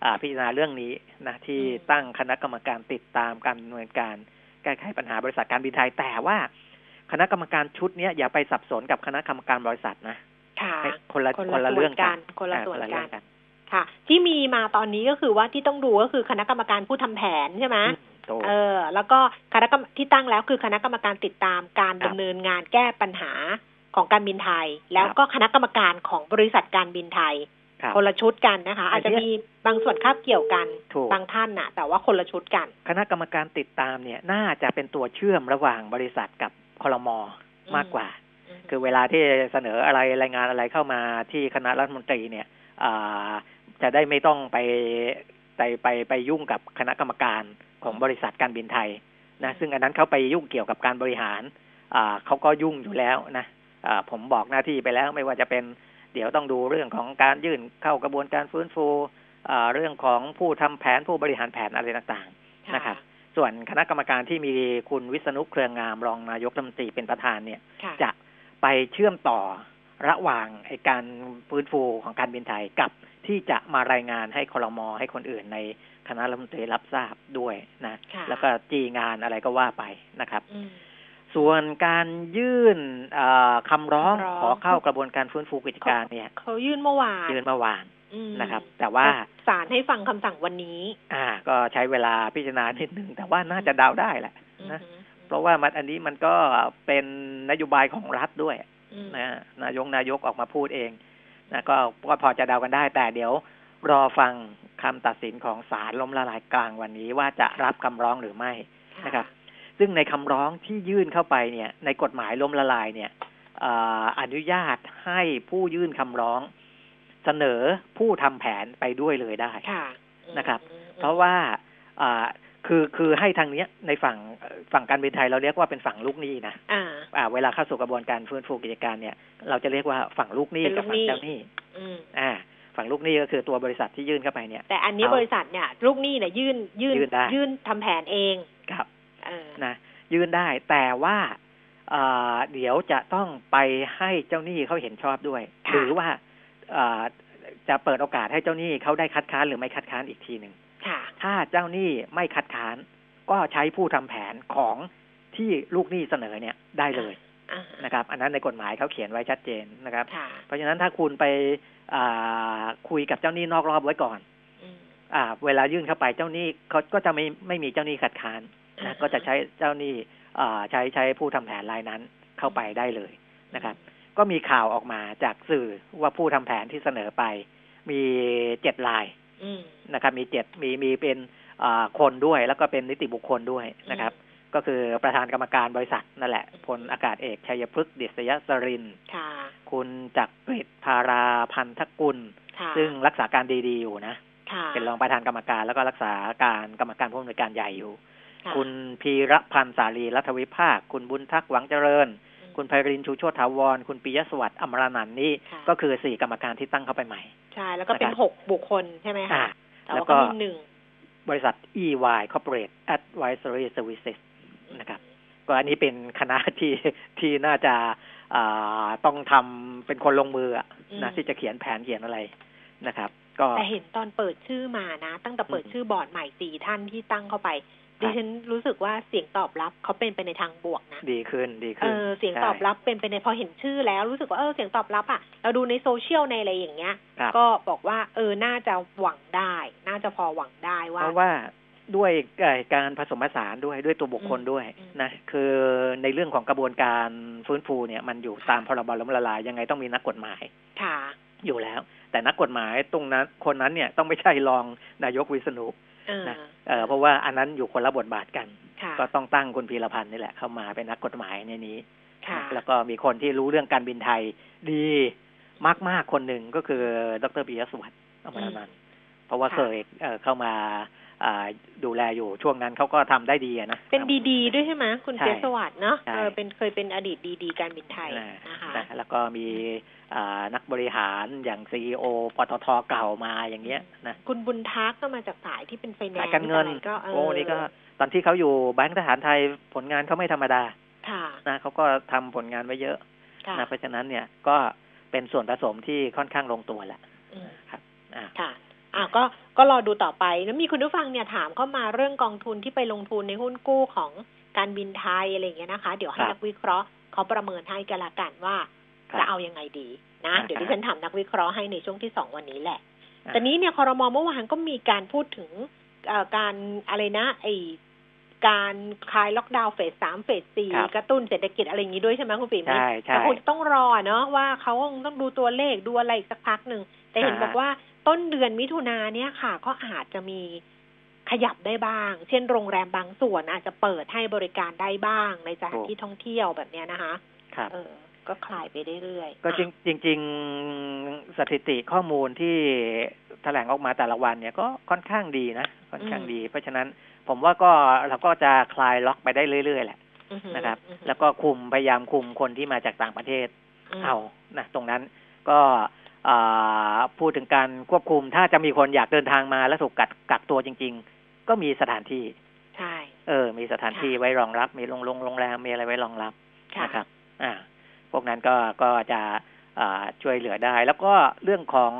อาพิจารณาเรื่องนี้นะที่อืมตั้งคณะกรรมการติดตามการดำเนินการแก้ไขปัญหาบริษัทการบินไทยแต่ว่า คณะกรรมการชุดเนี้ยอย่าไปสับสนกับคณะกรรมการบริษัทนะค่ะให้คนละคนคนละละส่เรื่วอนงกักันนคนละอ่าส่วนคละกัเรื่อนงกัน ค่ะ ที่มีมาตอนนี้ก็คือว่าที่ต้องดูก็คือคณะกรรมการผู้ทำแผนใช่ไหมอืมถูกเออ แล้วก็คณะกรรมที่ตั้งแล้วคือคณะกรรมการติดตามการครัดำบเนินงานแก้ปัญหาของการบินไทย แล้วก็คณะกรรมการของบริษัทการบินไทยครับคนละชุดกันนะคะอัอาจนจะเนี้ยมีบางส่วนคาบเกี่ยวกันถูกบางท่านน่ะแต่ว่าคนละชุดกัน คณะกรรมการติดตามเนี่ยน่าจะเป็นตัวเชื่อมระหว่างบริษัทกับคอรมอมากกว่า คือเวลาที่เสนออะไรรายงานอะไรเข้ามาที่คณะรัฐมนตรีเนี่ยอ่า จะได้ไม่ต้องไปไปไปไปยุ่งกับคณะกรรมการของบริษัทการบินไทยนะซึ่งอันนั้นเขาไปยุ่งเกี่ยวกับการบริหารอ่าเขาก็ยุ่งอยู่แล้วนะอ่าผมบอกหน้าที่ไปแล้วไม่ว่าจะเป็นเดี๋ยวต้องดูเรื่องของการยื่นเข้ากระบวนการฟื้นฟูอ่าเรื่องของผู้ทำแผนผู้บริหารแผนอะไรต่างๆนะครับส่วนคณะกรรมการที่มีคุณวิษณุเครืองามรองนายกรัฐมนตรีเป็นประธานเนี่ยค่ะจะไปเชื่อมต่อ ระหว่างไอการฟื้นฟูของการบินไทยกับที่จะมารายงานให้คลมให้คนอื่นในคณะรัฐมนตรีรับทราบด้วยนะค่ะแล้วก็จีงานอะไรก็ว่าไปนะครับอืมส่วนการยื่นเอ่อคำร้องคำร้องขอเข้ากระบวนการฟื้นฟูกิจการเนี่ยเขายื่นเมื่อวานยื่นเมื่อวานอืมนะครับ แต่ว่าศาลให้ฟังคำสั่งวันนี้ อ่า ก็ใช้เวลาพิจารณานิดนึงแต่ว่าน่าจะเดาได้แหละนะอืมเพราะว่ามันอันนี้มันก็เป็นนโยบายของรัฐด้วยอืม นะนายกนายกออกมาพูดเองนะก็ก็พอจะเดากันได้ แต่เดี๋ยวรอฟังคำตัดสินของศาลล้มละลายกลางวันนี้ว่าจะรับคำร้องหรือไม่นะครับ ซึ่งในคำร้องที่ยื่นเข้าไปเนี่ย ในกฎหมายล้มละลายเนี่ยเอ่ออนุญาตให้ผู้ยื่นคำร้อง เสนอผู้ทำแผนไปด้วยเลยได้ค่ะนะครับอืมเพราะว่าอ่า คือคือให้ทางเนี้ยในฝั่งเอ่อฝั่งการบินไทยเราเรียกว่าเป็นฝั่งลูกหนี้นะอ่าอ่า เวลาเข้าสู่กระบวนการฟื้นฟูกิจการเนี่ย เราจะเรียกว่าฝั่งลูกหนี้เป็นกับลูกหนี้ฝั่งเจ้าหนี้อืมอ่า ฝั่งลูกหนี้ก็คือตัวบริษัทที่ยื่นเข้าไปเนี่ย แต่อันนี้เอาบริษัทเนี่ยลูกหนี้เนี่ยยื่นยื่นยื่นได้ยื่นทำแผนเองครับเออนะยื่นได้แต่ว่าอ่าเดี๋ยวจะต้องไปให้เจ้าหนี้เขาเห็นชอบด้วยค่ะหรือว่าอ่าจะเปิดโอกาสให้เจ้าหนี้เขาได้คัดค้านหรือไม่คัดค้านอีกทีหนึ่งค่ะ ถ้าเจ้าหนี้ไม่คัดค้าน ก็ใช้ผู้ทำแผนของที่ลูกหนี้เสนอเนี่ยได้เลยอ่านะครับ อันนั้นในกฎหมายเขาเขียนไว้ชัดเจนนะครับค่ะเพราะฉะนั้นถ้าคุณไปอ่าคุยกับเจ้าหนี้นอกรอบไว้ก่อนอืมอ่า เวลายื่นเข้าไปเจ้าหนี้เขาก็จะไม่ไม่มีเจ้าหนี้คัดค้านอ่านะก็จะใช้เจ้าหนี้อ่าใช้ใช้ผู้ทำแผนรายนั้นเข้าไปได้เลยนะครับ ก็มีข่าวออกมาจากสื่อว่าผู้ทำแผนที่เสนอไป มีเจ็ดรายอืม นะครับ มีเจ็ดมีมีเป็นอ่าคนด้วยแล้วก็เป็นนิติบุคคลด้วยนะครับ ก็คือประธานกรรมการบริษัทนั่นแหละพลอากาศเอกชัยพฤกษ์ดิษยสรินทร์ค่ะคุณจักริดภาราพันธกุลค่ะซึ่งรักษาการดีๆอยู่นะค่ะเป็นรองประธานกรรมการแล้วก็รักษาการกรรมการผู้อำนวยการใหญ่อยู่ะคุณพีรพันธ์สาลีรัฐวิภาค คุณบุญทักษ์หวังเจริญอืม คุณไพรินทร์ชูโชติถาวร คุณปิยสวัสดิ์อมรนันท์นี่ค่ะก็คือสี่กรรมการที่ตั้งเข้าไปใหม่ ใช่ แล้วก็เป็นนะครับหกบุคคลใช่ไหมอ่าคะแต่แล้วว่าก็ก็มีหนึ่งบริษัท EY Corporate Advisory Services นะครับ ก็อันนี้เป็นคณะที่ที่น่าจะอ่าต้องทำเป็นคนลงมืออะนะที่จะเขียนแผนเขียนอะไรนะครับ ก็แต่เห็นตอนเปิดชื่อมานะ ตั้งแต่เปิดอืมชื่อบอร์ดใหม่สี่ท่านที่ตั้งเข้าไปครับ ดิฉันรู้สึกว่าเสียงตอบรับเขาเป็นไปในทางบวกนะดีขึ้นดีเอขึ้นอเสียงใช่ตอบรับเป็นไปในพอเห็นชื่อแล้วรู้สึกว่าเออเสียงตอบรับอะเราดูในโซเชียลในอะไรอย่างเงี้ยครับก็บอกว่า เออน่าจะหวังได้ น่าจะพอหวังได้ว่าเพราะว่าด้วยเอ่อการผสมผสานด้วยด้วยตัวบุคคลด้วยอืมนะคือในเรื่องของกระบวนการฟื้นฟูเนี่ยมันอยู่ตามพรบล้มละลายยังไงต้องมีนักกฎหมายค่ะอยู่แล้ว แต่นักกฎหมายตรงนั้นคนนั้นเนี่ยต้องไม่ใช่รองนายกวิษณุเออ นะเอ่อเพราะว่าอันนั้นอยู่คนละบทบาทกันค่ะก็ต้องตั้งคุณพีรพันธ์นี่แหละเข้ามาเป็นนักกฎหมายในนี้ค่ะนะแล้วก็มีคนที่รู้เรื่องการบินไทยดีมาก ๆ คนหนึ่งก็คือ ดรปิยสวัสดิ์อมรนันท์เพราะว่าค่ะเคยเอ่อเข้ามาอ่า ดูแลอยู่ช่วงนั้นเขาก็ทำได้ดีอะนะ เป็นดีๆด้วยใช่ไหมคุณใช่เจสวัสดิ์เนาะใช่เออเป็นเคยเป็นอดีตดีๆการบินไทยนะนะคะนะแล้วก็มีอ่านักบริหารอย่างซีอปตทเก่ามาอย่างเงี้ยนะคุณบุญทักก็มาจากสายที่เป็นไฟแนนสายซ์การเงินอะไรก็เออโอ้นี่ก็ตอนที่เขาอยู่แบงก์ทหารไทยผลงานเขาไม่ธรรมดาค่ะนะเขาก็ทำผลงานไว้เยอะค่ะนะเพราะฉะนั้นเนี่ยก็เป็นส่วนผสมที่ค่อนข้างลงตัวแหละอืมครับอ่าค่ะอะก็ ก็รอดูต่อไปแล้วมีคุณผู้ฟังเนี่ยถามเข้ามาเรื่องกองทุนที่ไปลงทุนในหุ้นกู้ของการบินไทยอะไรอย่างเงี้ยนะคะ เดี๋ยวให้ครับนักวิเคราะห์เขาประเมินให้กันละกันว่าครับจะเอายังไงดีนะครับเดี๋ยวที่ฉันถามนักวิเคราะห์ให้ในช่วงที่สองวันนี้แหละอ่าแต่นี้เนี่ยคอรมอเมื่อวานก็มีการพูดถึงเอ่อการอะไรนะ ไอการคลายล็อกดาวน์เฟสสามเฟสสี่ครับกระตุ้นเศรษฐกิจอะไรอย่างนี้ด้วยใช่ไหมคุณปิ่มใช่ใช่แต่คงจะต้องรอเนาะว่าเขาคงต้องดูตัวเลขดูอะไรอีกสักพักหนึ่ง แต่เห็นอ่าบอกว่า ต้นเดือนมิถุนาเนี่ยค่ะ ก็อาจจะมีขยับได้บ้าง เช่นโรงแรมบางส่วนอาจจะเปิดให้บริการได้บ้างในสถานที่ท่องเที่ยวแบบเนี้ยนะคะครับเออ ก็คลายไปเรื่อยๆก็จริงอะจริงๆสถิติข้อมูลที่แถลงออกมาแต่ละวันเนี่ยก็ค่อนข้างดีนะค่อนข้างดี เพราะฉะนั้นผมว่าก็เราก็จะคลายล็อกไปได้เรื่อยๆแหละอือหือนะครับอือหือแล้วก็คุมพยายามคุมคนที่มาจากต่างประเทศมเอานะตรงนั้นก็อ่า พูดถึงการควบคุมถ้าจะมีคนอยากเดินทางมาแล้วถูกกักกักตัวจริง ๆ ก็มีสถานที่ ใช่ เออ มีสถานที่ค่ะไว้รองรับ มีโรงโรงโรงแรมมีอะไรไว้รองรับค่ะนะครับ อ่า พวกนั้นก็ก็จะอ่าช่วยเหลือได้ แล้วก็เรื่องของ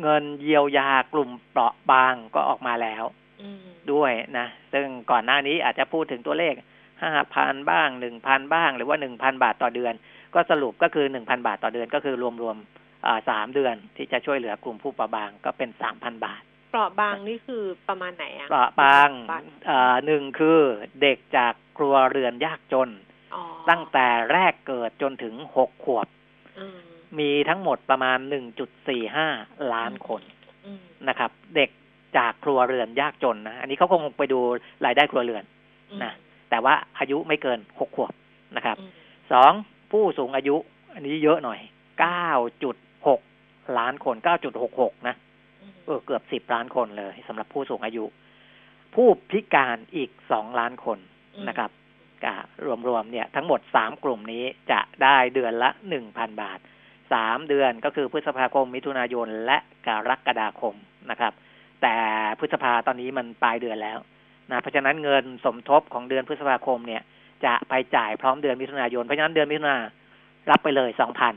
เงินเยียวยากลุ่มเปราะบางก็ออกมาแล้วอืมด้วยนะ ซึ่งก่อนหน้านี้อาจจะพูดถึงตัวเลขห้าพันบ้างหนึ่งพันบ้าง หรือว่าหนึ่งพันบาทต่อเดือน ก็สรุปก็คือหนึ่งพันบาทต่อเดือนก็คือรวมๆอ่า สามเดือนที่จะช่วยเหลือกลุ่มผู้เปราะบางก็เป็นสามพันบาท เปราะบางนี่คือประมาณไหนอะเปราะบางบางอ่าหนึ่งคือเด็กจากครัวเรือนยากจนอ๋อตั้งแต่แรกเกิดจนถึงหกขวบอืมมีทั้งหมดประมาณหนึ่งจุดสี่ห้าล้านคนอืมนะครับ เด็กจากครัวเรือนยากจนนะอันนี้เขาคงไปดูรายได้ครัวเรือนนะแต่ว่าอายุไม่เกินหกขวบนะครับอืมสองผู้สูงอายุ อันนี้เยอะหน่อยเก้าจุดหก ล้านคนเก้าจุดหกหกนะอืมเออเกือบสิบล้านคนเลยสำหรับผู้สูงอายุ ผู้พิการอีกสองล้านคนนะครับก็รวมๆเนี่ยทั้งหมดสามกลุ่มนี้จะได้เดือนละหนึ่งพันบาทสามเดือนก็คือพฤษภาคม มิถุนายน และกรกฎาคมนะครับ แต่พฤษภาตอนนี้มันปลายเดือนแล้วนะเพราะฉะนั้นเงินสมทบของเดือนพฤษภาคมเนี่ย จะไปจ่ายพร้อมเดือนมิถุนายน เพราะฉะนั้นเดือนมิถุนารับไปเลยสองพันม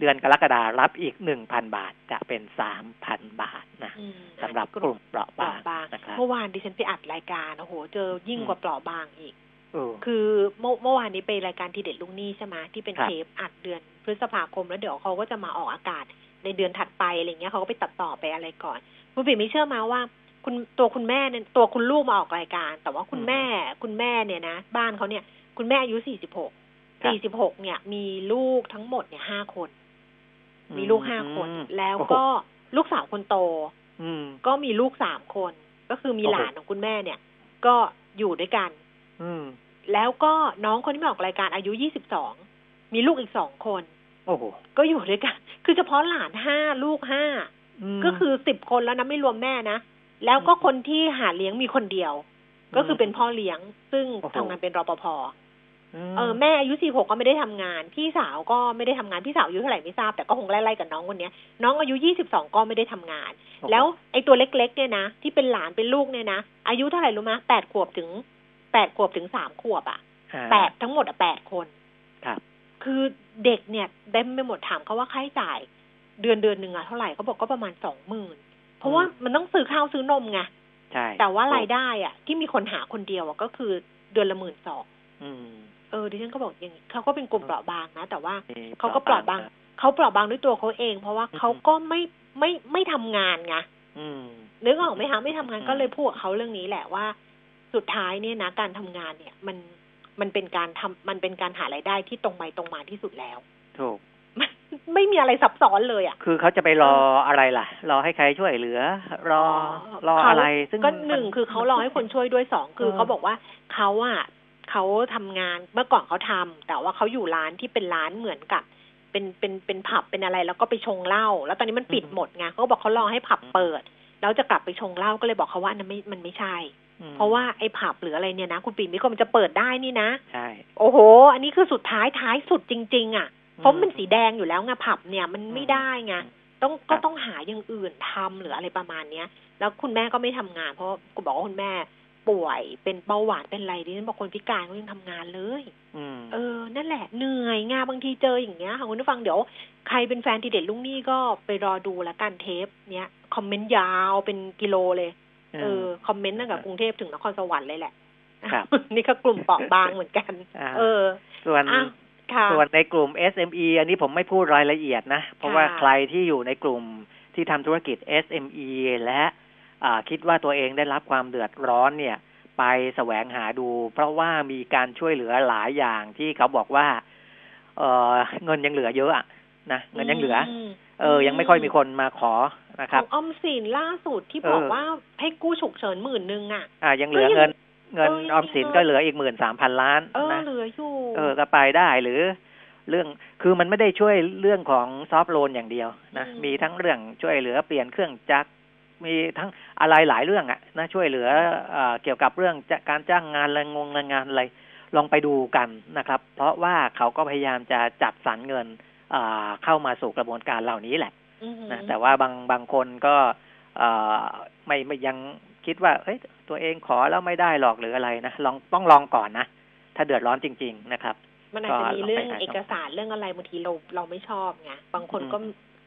เดือนกรกฎารับอีกหนึ่งพันบาทจะเป็นสามพันบาทนะอืมสำหรับกลุ่มเปราะเปราะบางบางนะครับเมื่อวานดิฉันไปอัดรายการโอ้โหเจอยิ่งอืมกว่าเปราะบางอีกเออคือเมื่อเมื่อวานนี้ไปรายการทีเด็ดลุงนี่ใช่ไหมที่เป็นครับเทปอัดเดือนพฤษภาคมแล้วเดี๋ยวเขาก็จะมาออกอากาศในเดือนถัดไปอะไรเงี้ยเขาก็ไปตัดต่อไปอะไรก่อนคุณปิ่มไม่เชื่อมาว่า คุณตัวคุณแม่เนี่ยตัวคุณลูกมาออกรายการ แต่ว่าคุณแม่คุณแม่เนี่ยนะ บ้านเขาเนี่ย คุณแม่อายุสี่สิบหกครับ สี่สิบหกเนี่ย มีลูกทั้งหมดเนี่ยห้าคน มีลูกห้าคนอืมแล้วก็ลูกสาวคนโตอืมก็มีลูกสามคน ก็คือมีโอ้โหหลานของคุณแม่เนี่ย ก็อยู่ด้วยกันอืมแล้วก็น้องคนที่มาออกรายการอายุยี่สิบสองมีลูกอีกสองคน โอ้โหก็อยู่ด้วยกัน คือเฉพาะหลานห้าลูกห้ามก็คือสิบคนแล้วนะไม่รวมแม่นะแล้วก็คนที่หาเลี้ยงมีคนเดียว ก็คือเป็นพ่อเลี้ยง ซึ่งโอ้โหทำงานเป็นรปภม เออแม่อายุสี่หกก็ไม่ได้ทำงาน พี่สาวก็ไม่ได้ทำงานพี่สาวอายุเท่าไหร่ไม่ทราบแต่ก็คงไล่ๆกับน้องคนเนี้ย น้องอายุยี่สิบสองก็ไม่ได้ทำงานโอ้โหแล้วไอ้ตัวเล็ก ๆ เนี่ยนะที่เป็นหลานเป็นลูกเนี่ยนะอายุเท่าไหร่รู้มะแปดขวบถึงแปดขวบถึงสามขวบอะอ่าแปดทั้งหมดอะแปดคนครับ คือเด็กเนี่ยเต็มไปหมดถามเขาว่าค่าใช้จ่าย เดือนเดือนหนึ่งอะเท่าไหร่เขาบอกก็ประมาณสองหมื่นเพราะว่ามันต้องซื้อข้าวซื้อนมไงใช่แต่ว่ารายได้อะที่มีคนหาคนเดียวอะก็คือเดือนละหมื่นสองอืม เออดิฉันก็บอกอย่างนี้เขาก็เป็นกลุ่มเปราะบางนะแต่ว่านี่เขาก็เปราะบางเขาเปราะบางด้วยตัวเขาเอง เพราะว่าเขาก็ไม่ไม่ไม่ทำงานไงอืมนึกออกไหมคะไม่ทำงานอืมก็เลยพูดกับเขาเรื่องนี้แหละว่า สุดท้ายเนี่ยนะการทำงานเนี่ย มันมันเป็นการทำมันเป็นการหารายได้ที่ตรงไปตรงมาที่สุดแล้ว ถูกมันไม่มีอะไรซับซ้อนเลยอะ คือเขาจะไปรออะไรล่ะ รอให้ใครช่วยเหลือ รอรอเขาอะไร ซึ่งก็หนึ่งคือเขารอให้คนช่วยด้วยสองคือเออเขาบอกว่าเขาอะ เขาทำงานเมื่อก่อนเขาทำแต่ว่าเขาอยู่ร้านที่เป็นร้านเหมือนกับ เป็นเป็นเป็นผับเป็นอะไร แล้วก็ไปชงเหล้าแล้วตอนนี้มันปิดหมดไงเขาก็บอกเขารอให้ผับเปิด แล้วจะกลับไปชงเหล้าก็เลยบอกเขาว่าอันนั้นไม่มันไม่ใช่อืมเพราะว่าไอ้ผับหรืออะไรเนี่ยนะคุณปีมิโกมันจะเปิดได้นี่นะใช่โอ้โห อันนี้คือสุดท้ายท้ายสุดจริง ๆ อะเพราะมันสีแดงอยู่แล้วไงผับเนี่ยมันไม่ได้ไงต้องครัก็บต้องหาอย่างอื่นทำหรืออะไรประมาณเนี้ย แล้วคุณแม่ก็ไม่ทำงาน เพราะกูบอกว่าคุณแม่ ป่วย เป็นเบาหวานเป็นอะไรดิฉันบอกคนพิการเขายังทำงานเลยอืมเออ นั่นแหละเหนื่อยงานบางทีเจออย่างเงี้ยค่ะคุณผู้ฟังเดี๋ยวใครเป็นแฟนทีเด็ดลุงนี่ก็ไปรอดูแล้วกันเทปเนี้ยคอมเมนต์ยาวเป็นกิโลเลย เออคอมเมนต์ตั้งแต่กรุงเทพถึงนครสวรรค์เลยแหละครับนี่ก็กลุ่มเปราะบางเหมือนกันอ่าเออ ส่วนอะค่ะส่วนในกลุ่ม SME อันนี้ผมไม่พูดรายละเอียดนะ เพราะว่าค่ะใครที่อยู่ในกลุ่มที่ทำธุรกิจ SME และอ่า คิดว่าตัวเองได้รับความเดือดร้อนเนี่ย ไปแสวงหาดู เพราะว่ามีการช่วยเหลือหลายอย่างที่เขาบอกว่า เออเงินยังเหลือเยอะอะนะเงินยังเหลือมเออ ยังไม่ค่อยมีคนมาขอนะขครัอบงออมสินล่าสุดที่เออบอกว่าให้กู้ฉุกเฉินหมื่นหนึ่งอะอ่ายังเหลือก็ยังเงินเงินเออยังออมสินมีเงินก็เหลืออีกหมื่นสามพันล้านเออนะเหลืออยู่เออก็ไปได้หรือ เรื่องคือมันไม่ได้ช่วยเรื่องของซอฟ t ์โลนอย่างเดียวนะอืมมีทั้งเรื่องช่วยเหลือเปลี่ยนเครื่องจักร มีทั้งอะไรหลายเรื่องอะนะช่วยเหลือเออเกี่ยวกับเรื่องจะการจ้างงานแรงงงแรงงานอะไร ลองไปดูกันนะครับ เพราะว่าเขาก็พยายามจะจัดสรรเงินอ่าเข้ามาสู่กระบวนการเหล่านี้แหละอือหือนะแต่ว่าบางบางคนก็เอ่อไม่ไม่ยังคิดว่าเอ้ยตัวเองขอแล้วไม่ได้หรอกหรืออะไรนะลองต้องลองก่อนนะถ้าเดือดร้อนจริง ๆ นะครับ มันอาจจะมีเรื่องก็ลองไปหาเอกสารเรื่องอะไรบางทีเราเราไม่ชอบไงบางคนอืมก็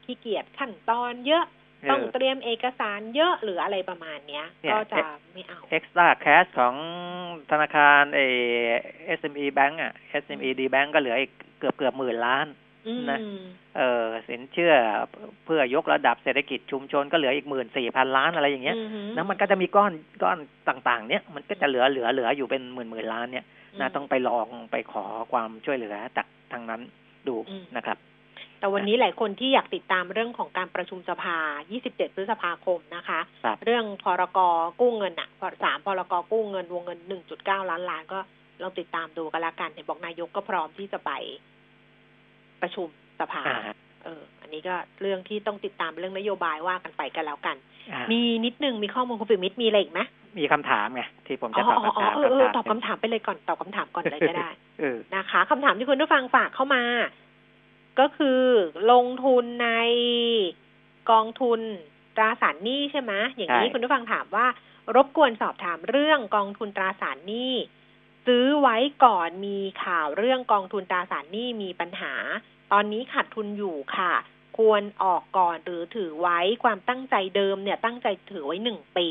ขี้เกียจขั้นตอนเยอะ ต้องเออเตรียมเอกสารเยอะหรืออะไรประมาณเนี้ยเนี่ยก็จะไม่เอา extra cash ของธนาคารเอ SME Bank อะ SME D Bank ก็เหลืออีกเกือบเกือบหมื่นล้านอืมนะเออสินเชื่อเพื่อยกระดับเศรษฐกิจชุมชนก็เหลืออีกหมื่นสี่พันล้านอะไรอย่างเงี้ยอือหือนะมันก็จะมีก้อนก้อนต่างๆ เนี้ยมันก็จะเหลือเหลือเหลืออยู่เป็นหมื่นหมื่นล้านเนี่ยนะต้องไปลองไปขอความช่วยเหลือจากทางนั้นดูอืมนะครับ แต่วันนี้หลายคนที่อยากติดตามเรื่องของการประชุมสภา 27 พฤษภาคมนะคะครับเรื่องพรกกู้เงินอะสามพรกกู้เงินวงเงิน 1.9 ล้านล้านก็ลองติดตามดูกันละกันเห็นบอกนายกก็พร้อมที่จะไปประชุมสภาอ่าเออ อันนี้ก็เรื่องที่ต้องติดตามเรื่องนโยบายว่ากันไปกันแล้วกันอ่ามีนิดนึงมีข้อมูลคุณปิมิตรมีอะไรอีกไหมมีคำถามไงที่ผมอ๋จะอตอบอ๋อคำถามเออเออคำถามตอบคำถามไปเลยก่อนตอบคำถามก่อนเลยก็ได้เออนะคะคำถามที่คุณผู้ฟังฝากเข้ามา ก็คือลงทุนในกองทุนตราสารหนี้ใช่ไหมอย่างนี้ใช่คุณผู้ฟังถามว่า รบกวนสอบถามเรื่องกองทุนตราสารหนี้ซื้อไว้ก่อนมีข่าวเรื่องกองทุนตราสารหนี้มีปัญหา ตอนนี้ขาดทุนอยู่ค่ะ ควรออกก่อนหรือถือไว้ความตั้งใจเดิมเนี่ยตั้งใจถือไว้หนึ่งปี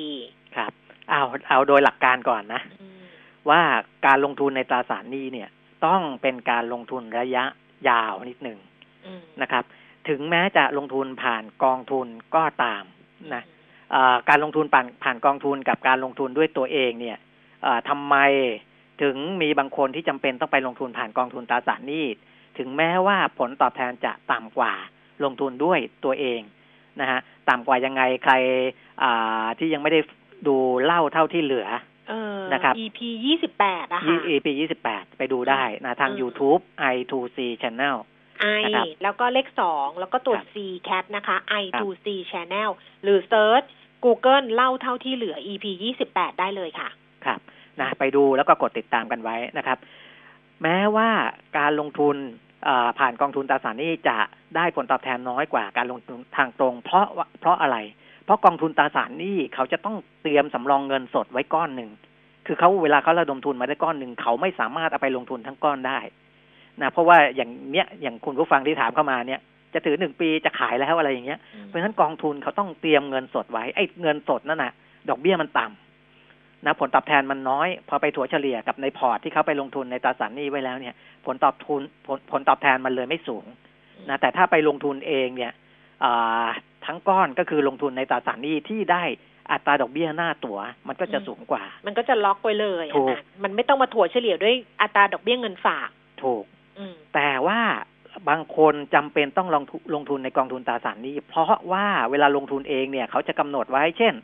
ครับ เอาเอาโดยหลักการก่อนนะอืมว่าการลงทุนในตราสารหนี้เนี่ย ต้องเป็นการลงทุนระยะยาวนิดหนึ่งอืม นะครับ ถึงแม้จะลงทุนผ่านกองทุนก็ตามนะเอ่อการลงทุนผ่านผ่านกองทุนกับการลงทุนด้วยตัวเองเนี่ยเอ่อทำไมถึงมีบางคนที่จำเป็นต้องไปลงทุนผ่านกองทุนตราสารหนี้ถึงแม้ว่าผลตอบแทนจะต่ำกว่าลงทุนด้วยตัวเองนะฮะต่ำกว่ายังไงใครอ่าที่ยังไม่ได้ดูเล่าเท่าที่เหลือเออนะครับ EP ยี่สิบแปดอะค่ะ EP ยี่สิบแปดไปดูได้นะทางอืม YouTube i2c Channel I นะครับแล้วก็เลขสองแล้วก็ตัวครับ C cat นะคะ i2c channel หรือ search Google เล่าเท่าที่เหลือ EP ยี่สิบแปดได้เลยค่ะ ครับนะไปดูแล้วก็กดติดตามกันไว้นะครับ แม้ว่าการลงทุนเอ่อผ่านกองทุนตราสารหนี้จะได้ผลตอบแทนน้อยกว่าการลงทุนทางตรง เพราะว่าเพราะอะไร เพราะกองทุนตราสารหนี้เขาจะต้องเตรียมสำรองเงินสดไว้ก้อนหนึ่งคือเขาเวลาเขาระดมทุนมาได้ก้อนหนึ่งเขาไม่สามารถเอาไปลงทุนทั้งก้อนได้ นะเพราะว่าอย่างเนี้ยอย่างคุณผู้ฟังที่ถามเข้ามาเนี่ยจะถือหนึ่งปีจะขายแล้วอะไรอย่างเงี้ยเพราะฉะนั้นกองทุนเขาต้องเตรียมเงินสดไว้ไอ้เงินสดนั่นน่ะ ดอกเบี้ยมันต่ำนะผลตอบแทนมันน้อย พอไปถัวเฉลี่ยกับในพอร์ตที่เขาไปลงทุนในตราสารหนี้ไว้แล้วเนี่ย ผลตอบทุนผลผลตอบแทนมันเลยไม่สูงนะแต่ถ้าไปลงทุนเองเนี่ยอ่าทั้งก้อนก็คือลงทุนในตราสารหนี้ที่ได้อัตราดอกเบี้ยหน้าตัวมันก็จะอืมสูงกว่า มันก็จะล็อกไว้เลยอะถูกนะมันไม่ต้องมาถั่วเฉลี่ยด้วยอัตราดอกเบี้ยเงินฝาก ถูกอืม แต่ว่าบางคนจำเป็นต้องลงทุนลงทุนในกองทุนตราสารหนี้ เพราะว่าเวลาลงทุนเองเนี่ย เขาจะกำหนดไว้ เช่น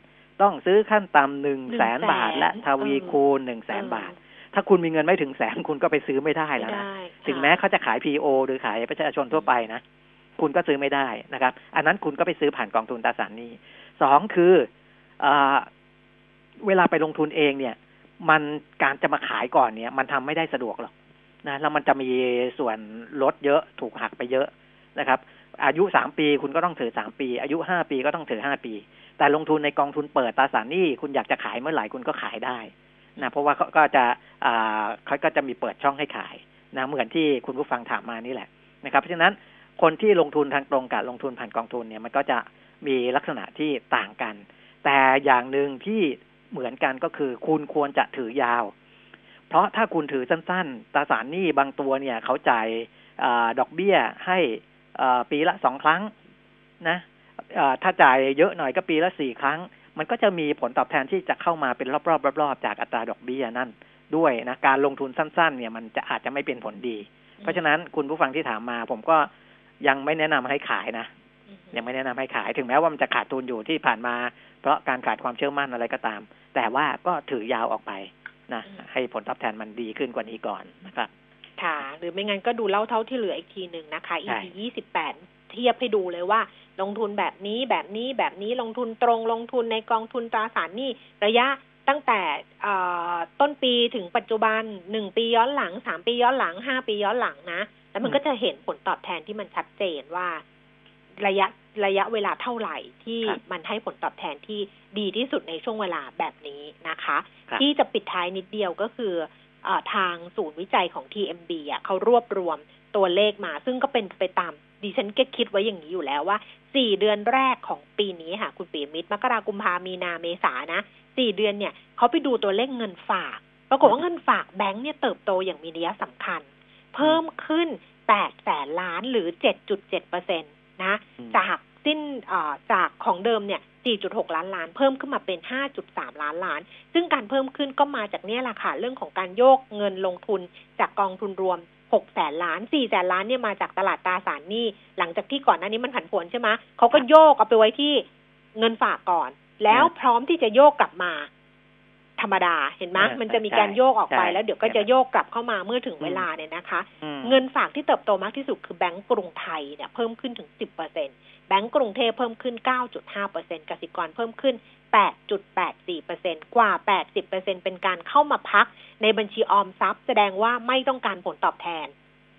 ต้องซื้อขั้นต่ำหนึ่งแสน100,000บาท และทวีคูณหนึ่งแสนบาท ถ้าคุณมีเงินไม่ถึงแสนคุณก็ไปซื้อไม่ได้ไม่แล้วนะได้ถึงแม้เขาจะขาย PO หรือขายประชาชนทั่วไปนะคุณก็ซื้อไม่ได้นะครับ อันนั้นคุณก็ไปซื้อผ่านกองทุนตราสารหนี้สองคือเออเวลาไปลงทุนเองเนี่ย มันการจะมาขายก่อนเนี่ย มันทำไม่ได้สะดวกหรอก นะแล้วมันจะมีส่วนลดเยอะถูกหักไปเยอะนะครับ อายุสามปีคุณก็ต้องถือสามปี อายุห้าปีก็ต้องถือห้าปี แต่ลงทุนในกองทุนเปิดตราสารหนี้คุณอยากจะขายเมื่อไหร่คุณก็ขายได้นะเพราะว่าเขาก็จะอ่าเขาก็จะมีเปิดช่องให้ขายนะเหมือนที่คุณผู้ฟังถามมานี่แหละนะครับ เพราะฉะนั้นคนที่ลงทุนทางตรงกับลงทุนผ่านกองทุนเนี่ยมันก็จะมีลักษณะที่ต่างกัน แต่อย่างหนึ่งที่เหมือนกันก็คือคุณควรจะถือยาว เพราะถ้าคุณถือสั้นๆตราสารหนี้บางตัวเนี่ยเขาจ่ายอาดอกเบี้ยให้อ่าปีละสองครั้งนะเอ่อถ้าจ่ายเยอะหน่อยก็ปีละสี่ครั้ง มันก็จะมีผลตอบแทนที่จะเข้ามาเป็นรอบๆรอบๆจากอัตราดอกเบี้ยนั่นด้วยนะการลงทุนสั้น ๆ เนี่ยมันจะอาจจะไม่เป็นผลดี เพราะฉะนั้นคุณผู้ฟังที่ถามมาผมก็ยังไม่แนะนำให้ขายนะอืมยังไม่แนะนำให้ขายถึงแม้ว่ามันจะขาดทุนอยู่ที่ผ่านมา เพราะการขาดความเชื่อมั่นอะไรก็ตาม แต่ว่าก็ถือยาวออกไป นะให้ผลตอบแทนมันดีขึ้นกว่านี้ก่อนนะครับ ค่ะ หรือไม่งั้นก็ดูเล่าเท่าที่เหลืออีกทีหนึ่งนะคะใช่ EP ยี่สิบแปดเทียบให้ดูเลยว่า ลงทุนแบบนี้แบบนี้แบบนี้ลงทุนตรงลงทุนในกองทุนตราสารหนี้ระยะตั้งแต่เอ่อต้นปีถึงปัจจุบันหนึ่งปีย้อนหลังสามปีย้อนหลังห้าปีย้อนหลังนะ แล้วมันก็จะเห็นผลตอบแทนที่มันชัดเจนว่า ระยะ ระยะเวลาเท่าไหร่ที่ครับมันให้ผลตอบแทนที่ดีที่สุดในช่วงเวลาแบบนี้นะคะครับที่จะปิดท้ายนิดเดียวก็คือเออทางศูนย์วิจัยของ TMB อะเขารวบรวมตัวเลขมา ซึ่งก็เป็นไปตามดิฉันก็คิดไว้อย่างนี้อยู่แล้วว่าสี่เดือนแรกของปีนี้ค่ะ คุณปีมิตรมกรากุมภามีนาเมษานะสี่เดือนเนี่ยเขาไปดูตัวเลขเงินฝาก ปรากฏว่าเงินฝากแบงก์เนี่ยเติบโตอย่างมีนัยสำคัญ เพิ่มขึ้นแปดแสนล้านหรือเจ็ดจุดเจ็ดเปอร์เซ็นต นะอืมจากสิ้นเอ่อจากของเดิมเนี่ย 4.6 ล้านล้าน เพิ่มขึ้นมาเป็น 5.3 ล้านล้าน ซึ่งการเพิ่มขึ้นก็มาจากเนี่ยแหละค่ะ เรื่องของการโยกเงินลงทุนจากกองทุนรวม 6 แสนล้าน 4 แสนล้านเนี่ยมาจากตลาดตราสารหนี้ หลังจากที่ก่อนหน้านี้มันผันผวนใช่ไหมเขาก็โยกเอาไปไว้ที่เงินฝากก่อน แล้วพร้อมที่จะโยกกลับมาธ รรมดาเห็นไหมใช่มันจะมีการโยกออกไปใช่แล้วเดี๋ยวก็จะโยกกลับเข้ามาเมื่อถึงอืมเวลาเนี่ยนะคะอืมเงินฝากที่เติบโตมากที่สุดคือแบงก์กรุงไทยเนี่ยเพิ่มขึ้นถึง10เปอร์เซ็นแบงก์กรุงเทพเพิ่มขึ้น 9.5เปอร์เซ็นกสิกรเพิ่มขึ้น 8.84เปอร์เซ็นกว่า 80เปอร์เซ็นเป็นการเข้ามาพักในบัญชีออมทรัพย์ แสดงว่าไม่ต้องการผลตอบแทน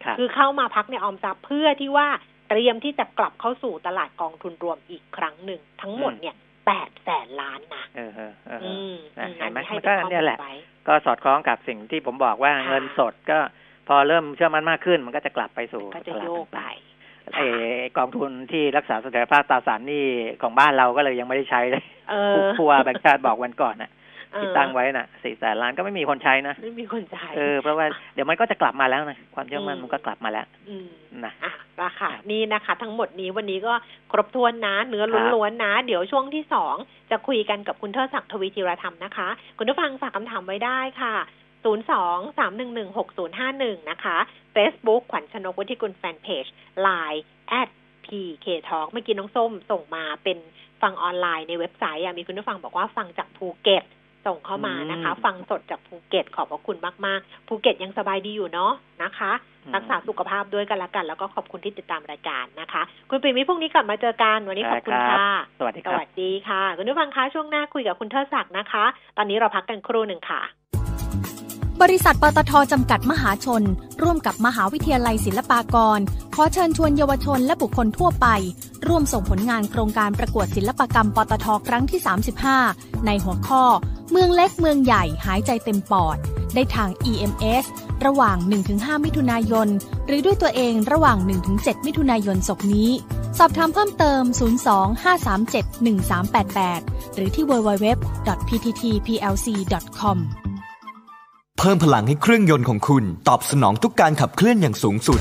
ครับคือเข้ามาพักในออมทรัพย์เพื่อที่ว่าเตรียมที่จะกลับเข้าสู่ตลาดกองทุนรวมอีกครั้งหนึ่ง ทั้งหมดเนี่ย 8แสนล้านนะเออเออเอออืมนะอืมเห็นไหมอัให้มันเป็ก็นข้อเนี่ยมูแหลละไว้ก็สอดคล้องกับสิ่งที่ผมบอกว่าค่ะเงินสดก็พอเริ่มเชื่อมั่นมากขึ้น มันก็จะกลับไปสู่ก็จะโยกไปไอ้กองทุนที่รักษาเสถียรภาพตราสารหนี้ของบ้านเราก็เลยยังไม่ได้ใช้เลยเอผู้อผู้ว่าแบงค์ชาติบอกวันก่อนน่ะเออ ที่ตั้งไว้น่ะสี่แสนล้านก็ไม่มีคนใช้นะไม่มีคนจ่ายเออเพราะว่าเดี๋ยวมันก็จะกลับมาแล้วนะความเชื่อมั่นอืมมันก็กลับมาแล้วอืมนะอะราคาครับนี่นะคะ ทั้งหมดนี้วันนี้ก็ครบถ้วนนะเนื้อครับล้วนๆนะ เดี๋ยวช่วงที่สองจะคุยกันกับคุณเทิดศักดิ์ทวีธีรธรรมนะคะ คุณผู้ฟังฝากคำถามไว้ได้ค่ะ02 311 6051 นะคะ Facebook ขวัญชนกวุฒิกุลแฟนเพจ Line at PK Talk เมื่อกี้น้องส้มส่งมาเป็นฟังออนไลน์ในเว็บไซต์อะมีคุณผู้ฟังบอกว่าฟังจากภูเก็ต ส่งเข้ามานะคะอืมฟังสดจากภูเก็ตขอบพระคุณมากๆภูเก็ตยังสบายดีอยู่เนาะนะคะอืมรักษาสุขภาพด้วยกันละกัน แล้วก็ขอบคุณที่ติดตามรายการนะคะ คุณปิ่มมิพรุ่งนี้กลับมาเจอกันวันนี้ขอบคุณได้ครับค่ะ สวัสดีสครับวัสดีค่ะ คุณผู้ฟังคะช่วงหน้าคุยกับคุณเทิดศักดิ์นะคะ ตอนนี้เราพักกันครู่หนึ่งค่ะบริษัทปตทจำกัดมหาชน ร่วมกับมหาวิทยาลัยศิลปากร ขอเชิญชวนเยาวชนและบุคคลทั่วไป ร่วมส่งผลงานโครงการประกวดศิลปกรรมปตทครั้งที่ 35 ในหัวข้อ เมืองเล็กเมืองใหญ่หายใจเต็มปอด ได้ทาง EMS ระหว่าง 1-5 มิถุนายน หรือด้วยตัวเองระหว่าง 1-7 มิถุนายนศกนี้ สอบถามเพิ่มเติม 02-537-1388 หรือที่ www.pttplc.com เพิ่มพลังให้เครื่องยนต์ของคุณ ตอบสนองทุกการขับเคลื่อนอย่างสูงสุด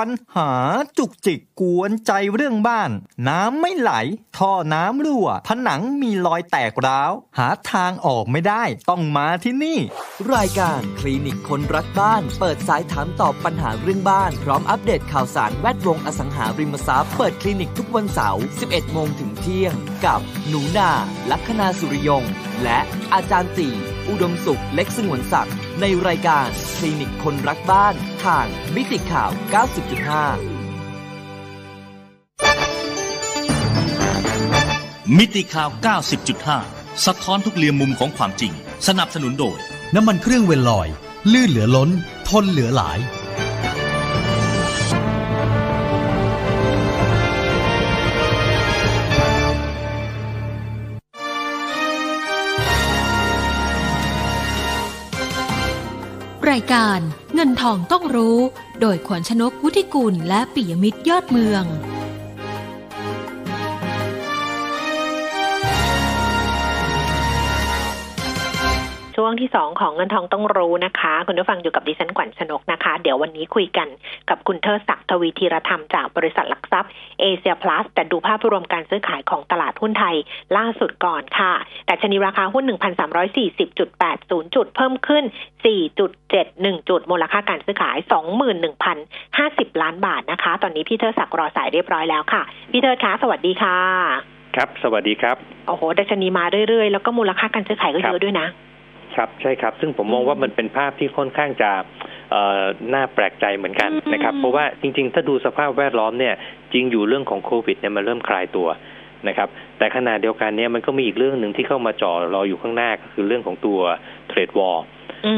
ปัญหาจุกจิกกวนใจเรื่องบ้าน น้ำไม่ไหล ท่อน้ำรั่ว ผนังมีรอยแตกร้าว หาทางออกไม่ได้ต้องมาที่นี่ รายการคลินิกคนรักบ้าน เปิดสายถามตอบปัญหาเรื่องบ้าน พร้อมอัปเดตข่าวสารแวดวงอสังหาริมทรัพย์เปิดคลินิกทุกวันเสาร์ 11 โมงถึงเที่ยง กับหนูนาลัคนาสุริยง และอาจารย์ตีอุดมสุขเล็กสงวนศักดิ์ในรายการคลินิกคนรักบ้านทางมิติข่าว 90.5 มิติข่าว 90.5 สะท้อนทุกเรียมมุมของความจริง สนับสนุนโดย น้ำมันเครื่องเวลลอย ลื่นเหลือล้น ทนเหลือหลาย รายการเงินทองต้องรู้ โดยขวัญชนกวุฒิกุลและปิยมิตรยอดเมือง วงที่สองของเงินทองต้องรู้นะคะ คุณผู้ฟังอยู่กับดิฉันขวัญชนกนะคะ เดี๋ยววันนี้คุยกันกับคุณเทิดศักดิ์ทวีธีรธรรมจากบริษัทหลักทรัพย์เอเชียพลัสแต่ดูภาพรวมการซื้อขายของตลาดหุ้นไทยล่าสุดก่อนค่ะแต่ชนีราคาหุ้น 1,340.80 จุดเพิ่มขึ้น 4.71 จุด มูลค่าการซื้อขาย 21,050 ล้านบาทนะคะ ตอนนี้พี่เทิดศักดิ์รอสายเรียบร้อยแล้วค่ะ พี่เทิดคะสวัสดีค่ะ ครับ สวัสดีครับ โอ้โหดัชนีมาเรื่อยๆ แล้วก็มูลค่าการซื้อขายก็เยอะด้วยนะ ครับใช่ครับ ซึ่งผมมองว่ามันเป็นภาพที่ค่อนข้างจะเอ่อน่าแปลกใจเหมือนกันนะครับ เพราะว่าจริง ๆ ถ้าดูสภาพแวดล้อมเนี่ยจริงอยู่เรื่องของโควิดเนี่ยมันเริ่มคลายตัวนะครับ แต่ขณะเดียวกันเนี่ยมันก็มีอีกเรื่องหนึ่งที่เข้ามาจ่อรออยู่ข้างหน้าก็คือเรื่องของตัวเทรดวอล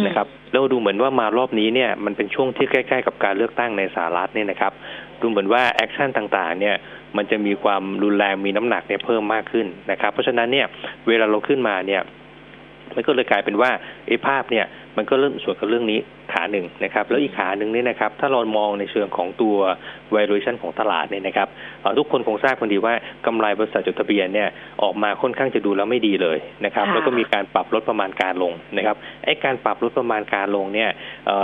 นะครับแล้วดูเหมือนว่ามารอบนี้เนี่ยมันเป็นช่วงที่ใกล้ๆกับการเลือกตั้งในสหรัฐเนี่ยนะครับดูเหมือนว่า action ต่างๆ เนี่ยมันจะมีความรุนแรงมีน้ำหนักเนี่ยเพิ่มมากขึ้นนะครับ เพราะฉะนั้นเนี่ยเวลาเราขึ้นมาเนี่ย มันก็เลยกลายเป็นว่าไอ้ภาพเนี่ยมันก็เริ่มสวนกับเรื่องนี้ขาหนึ่งนะครับ แล้วอีกขาหนึ่งเนี่ยนะครับ ถ้าเรามองในเชิงของตัว valuation ของตลาดเนี่ยนะครับทุกคนคงทราบกันดีว่ากำไรบริษัทจดทะเบียนเนี่ยออกมาค่อนข้างจะดูแล้วไม่ดีเลยนะครับ แล้วก็มีการปรับลดประมาณการลงนะครับไอ้การปรับลดประมาณการลงเนี่ย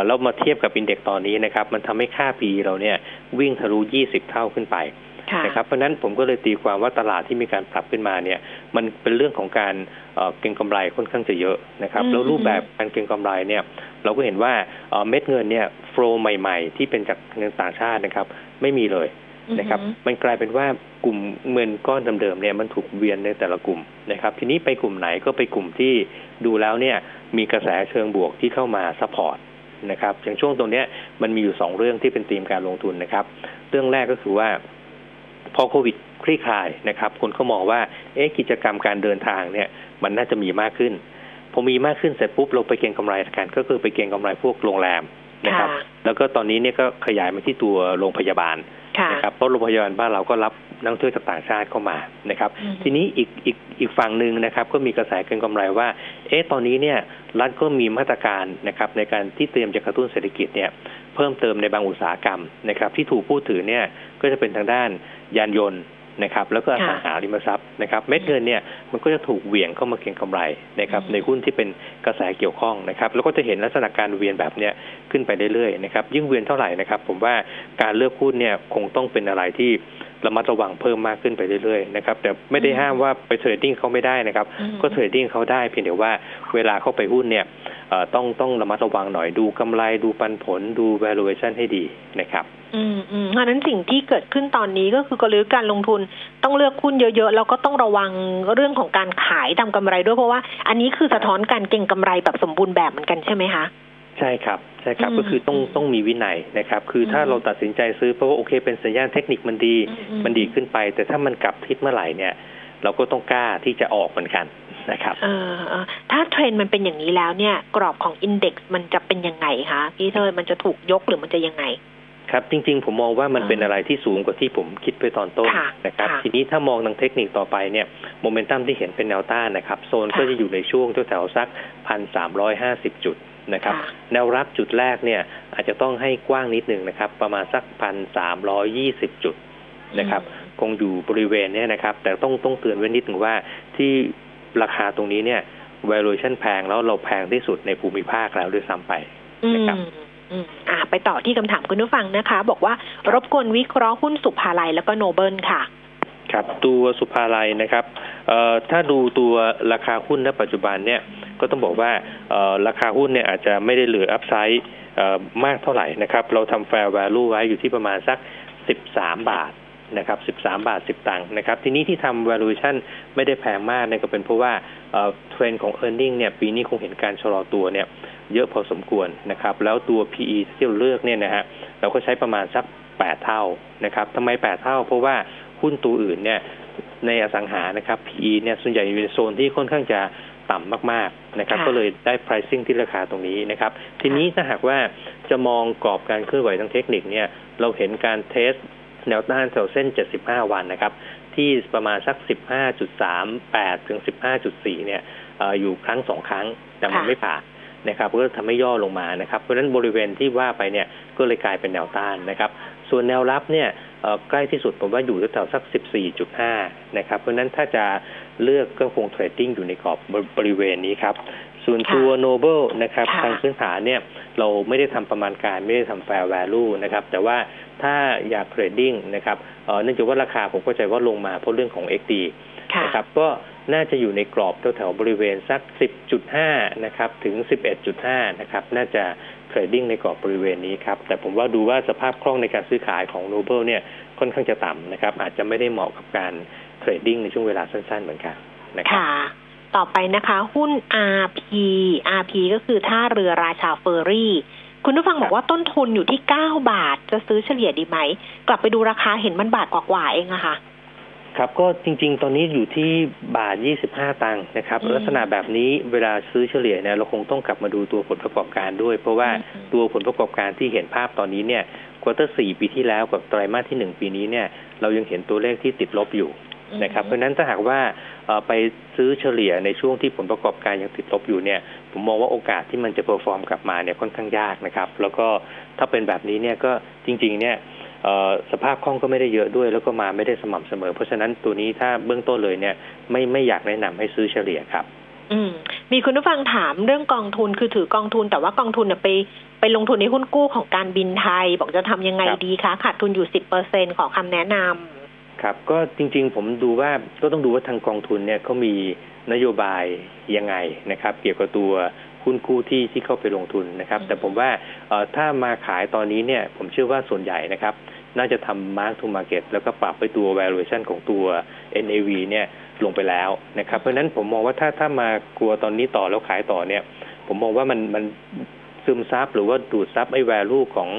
เรามาเทียบกับอินเด็กซ์ตอนนี้นะครับ มันทำให้ค่า PE เราเนี่ยวิ่งทะลุ 20 เท่าขึ้นไป นะครับเพราะนั้นผมก็เลยตีความว่าตลาดที่มีการปรับขึ้นมาเนี่ย มันเป็นเรื่องของการเก็งกำไรค่อนข้างจะเยอะนะครับแล้วรูปแบบการเก็งกำไรเนี่ย เราก็เห็นว่าเม็ดเงินเนี่ยโฟล์ใหม่ ๆ ที่เป็นจากเงินต่างชาตินะครับ ไม่มีเลยนะครับมันกลายเป็นว่ากลุ่มเงินก้อนเดิมๆเนี่ยมันถูกเวียนในแต่ละกลุ่มนะครับ ทีนี้ไปกลุ่มไหนก็ไปกลุ่มที่ดูแล้วเนี่ยมีกระแสเชิงบวกที่เข้ามา support นะครับอย่างช่วงตรงนี้มันมีอยู่สองเรื่องที่เป็นธีมการลงทุนนะครับ เรื่องแรกก็คือว่า พอโควิดคลี่คลายนะครับ คนก็มองว่าเอ๊ะกิจกรรมการเดินทางเนี่ยมันน่าจะมีมากขึ้นพอมีมากขึ้นเสร็จปุ๊บเราไปเก็งกำไรกันก็คือไปเก็งกำไรพวกโรงแรมนะครับ แล้วก็ตอนนี้เนี่ยก็ขยายมาที่ตัวโรงพยาบาลนะครับเพราะโรงพยาบาลบ้านเราก็รับนักท่องเที่ยวจากต่างชาติเข้ามานะครับ ทีนี้อีกอีกอีกฝั่งหนึ่งนะครับ ก็มีกระแสเก็งกำไรว่า เอ๊ะตอนนี้เนี่ยรัฐก็มีมาตรการนะครับในการที่เตรียมจะกระตุ้นเศรษฐกิจเนี่ย เพิ่มเติมในบางอุตสาหกรรมนะครับที่ถูกพูดถึงเนี่ยก็จะเป็นทางด้านยานยนต์นะครับแล้วก็อสังหาริมทรัพย์นะครับเม็ดเงินเนี่ยมันก็จะถูกเหวี่ยงเข้ามาเก็งกำไรนะครับในหุ้นที่เป็นกระแสเกี่ยวข้องนะครับแล้วก็จะเห็นลักษณะการเวียนแบบเนี้ยขึ้นไปเรื่อยๆนะครับยิ่งเวียนเท่าไหร่นะครับผมว่าการเลือกหุ้นเนี่ยคงต้องเป็นอะไรที่ระมัดระวังเพิ่มมากขึ้นไปเรื่อยๆนะครับแต่ไม่ได้ห้ามว่าไป trading เขาไม่ได้นะครับก็ trading เขาได้เพียงแต่ว่าเวลาเข้าไปหุ้นเนี่ย ต้องต้องระมัดระวังหน่อยดูกำไรดูปันผลดู valuation ให้ดีนะครับ อืมอืมเพราะนั้นสิ่งที่เกิดขึ้นตอนนี้ก็คือกลยุทธ์การลงทุนต้องเลือกหุ้นเยอะๆ แล้วก็ต้องระวังเรื่องของการขายทำกำไรด้วยเพราะว่าอันนี้คือสะท้อนการเก็งกำไรแบบสมบูรณ์แบบเหมือนกันใช่ไหมคะใช่ครับใช่ครับก็คือต้องต้องมีวินัยนะครับ คือถ้าเราตัดสินใจซื้อเพราะว่าโอเคเป็นสัญญาณเทคนิคมันดี มันดีขึ้นไป แต่ถ้ามันกลับทิศเมื่อไหร่เนี่ย เราก็ต้องกล้าที่จะออกเหมือนกัน นะครับถ้าเทรนมันเป็นอย่างนี้แล้วเนี่ย กรอบของอินเด็กซ์มันจะเป็นยังไงคะพี่เธอมันจะถูกยกหรือมันจะยังไง ครับ จริง ๆ ผมมองว่ามันเป็นอะไรที่สูงกว่าที่ผมคิดไปตอนต้นนะครับ ทีนี้ถ้ามองทางเทคนิคต่อไปเนี่ยโมเมนตัมที่เห็นเป็นแนวต้านนะครับ โซนก็จะอยู่ในช่วงแถวๆสักพันสามร้อยห้าสิบจุดนะครับแนวรับจุดแรกเนี่ยอาจจะต้องให้กว้างนิดหนึ่งนะครับ ประมาณสักพันสามร้อยี่สิบจุดนะครับ คงอยู่บริเวณนี้นะครับ แต่ต้องต้องเตือนไว้นิดหนึ่งว่าที่ ราคาตรงนี้เนี่ย valuation แพงแล้วเราแพงที่สุดในภูมิภาคแล้วด้วยซ้ำไปนะครับอ่าไปต่อที่คำถามคุณผู้ฟังนะคะ บอกว่ารบกวนวิเคราะห์หุ้นสุภาลัยแล้วก็โนเบิลค่ะ ครับ ตัวสุภาลัยนะครับเอ่อถ้าดูตัวราคาหุ้นณปัจจุบันเนี่ยก็ต้องบอกว่าราคาหุ้นเนี่ยอาจจะไม่ได้เหลืออัพไซด์มากเท่าไหร่นะครับ เราทำแฟร์แวลูไว้อยู่ที่ประมาณสัก 13 บาท นะครับ13 บาท 10 ตังค์นะครับ ทีนี้ที่ทำ valuation ไม่ได้แพงมากเนี่ยก็เป็นเพราะว่าเทรนด์ของ e a r n i n g เนี่ยปีนี้คงเห็นการชะลอตัวเนี่ยเยอะพอสมควรนะครับ แล้วตัว PE ที่เราเลือกเนี่ยนะฮะเราก็ใช้ประมาณสัก 8 เท่านะครับทำไม 8 เท่า เพราะว่าหุ้นตัวอื่นเนี่ยในอสังหานะครับ PE เนี่ยส่วนใหญ่อยู่ในโซนที่ค่อนข้างจะต่ำมากๆนะครับ ก็เลยได้ pricing ที่ราคาตรงนี้นะครับ ทีนี้ถ้าหากว่าจะมองกรอบการเคลื่อนไหวทางเทคนิคเนี่ยเราเห็นการเทส แนวต้านแถวเส้น 75 วันนะครับ ที่ประมาณสัก 15.38 ถึง 15.4 เนี่ยออยู่ครั้งสองครั้งแต่มันไม่ผ่านนะครับก็ทำให้ย่อลงมานะครับ เพราะฉะนั้นบริเวณที่ว่าไปเนี่ยก็เลยกลายเป็นแนวต้านนะครับ ส่วนแนวรับเนี่ยใกล้ที่สุดผมว่าอยู่แถวสัก 14.5 นะครับ เพราะฉะนั้นถ้าจะเลือกก็คง trading อยู่ในกรอบบริเวณนี้ครับ ส่วนตัวโนเบิลนะครับทางพื้นฐานเนี่ยเราไม่ได้ทำประมาณการไม่ได้ทำ fair value นะครับแต่ว่าถ้าอยาก trading นะครับเนื่องจากว่าราคาผมเข้าใจว่าลงมาเพราะเรื่องของ XD นะครับก็น่าจะอยู่ในกรอบแถวๆบริเวณสัก 10.5 นะครับถึง 11.5 นะครับน่าจะ trading ในกรอบบริเวณนี้ครับ แต่ผมว่าดูว่าสภาพคล่องในการซื้อขายของโนเบิลเนี่ยค่อนข้างจะต่ำนะครับ อาจจะไม่ได้เหมาะกับการ trading ในช่วงเวลาสั้นๆเหมือนกันนะครับค่ะ ต่อไปนะคะ หุ้น RP RP ก็คือท่าเรือราชาเฟอร์รี่ คุณผู้ฟังบอกว่าต้นทุนอยู่ที่เก้าบาท จะซื้อเฉลี่ยดีไหม กลับไปดูราคาเห็นมันบาทกว่าๆเองอะค่ะครับก็จริงๆ ตอนนี้อยู่ที่บาท 25 ตังค์นะครับ ลักษณะแบบนี้เวลาซื้อเฉลี่ยเนี่ยเราคงต้องกลับมาดูตัวผลประกอบการด้วย เพราะว่าตัวผลประกอบการที่เห็นภาพตอนนี้เนี่ย quarter สี่ปีที่แล้วกับไตรมาสที่หนึ่งปีนี้เนี่ยเรายังเห็นตัวเลขที่ติดลบอยู่ นะครับเพราะฉะนั้นถ้าหากว่าไปซื้อเฉลี่ยในช่วงที่ผลประกอบการยังติดลบอยู่เนี่ยผมมองว่าโอกาสที่มันจะ perform กลับมาเนี่ยค่อนข้างยากนะครับ แล้วก็ถ้าเป็นแบบนี้เนี่ยก็จริง ๆ เนี่ยสภาพคล่องก็ไม่ได้เยอะด้วย แล้วก็มาไม่ได้สม่ำเสมอ เพราะฉะนั้นตัวนี้ถ้าเบื้องต้นเลยเนี่ยไม่ไม่อยากแนะนำให้ซื้อเฉลี่ยครับ อืม มีคุณผู้ฟังถามเรื่องกองทุนคือถือกองทุน แต่ว่ากองทุนเนี่ยไปไปลงทุนในหุ้นกู้ของการบินไทย บอกจะทำยังไงดีคะขาดทุนอยู่สิบเปอร์เซ็นขอคำแนะนำ ครับก็จริงๆ ผมดูว่าก็ต้องดูว่าทางกองทุนเนี่ยเขามีนโยบายยังไงนะครับ เกี่ยวกับตัวหุ้นกู้ที่ที่เข้าไปลงทุนนะครับ แต่ผมว่าถ้ามาขายตอนนี้เนี่ย ผมเชื่อว่าส่วนใหญ่นะครับ น่าจะทำ mark to market แล้วก็ปรับไปตัว valuation ของตัว NAV เนี่ยลงไปแล้วนะครับ เพราะฉะนั้นผมมองว่าถ้าถ้ามากลัวตอนนี้ต่อแล้วขายต่อเนี่ย ผมมองว่ามันมันซึมซับหรือว่าดูดซับไอ้ value ของ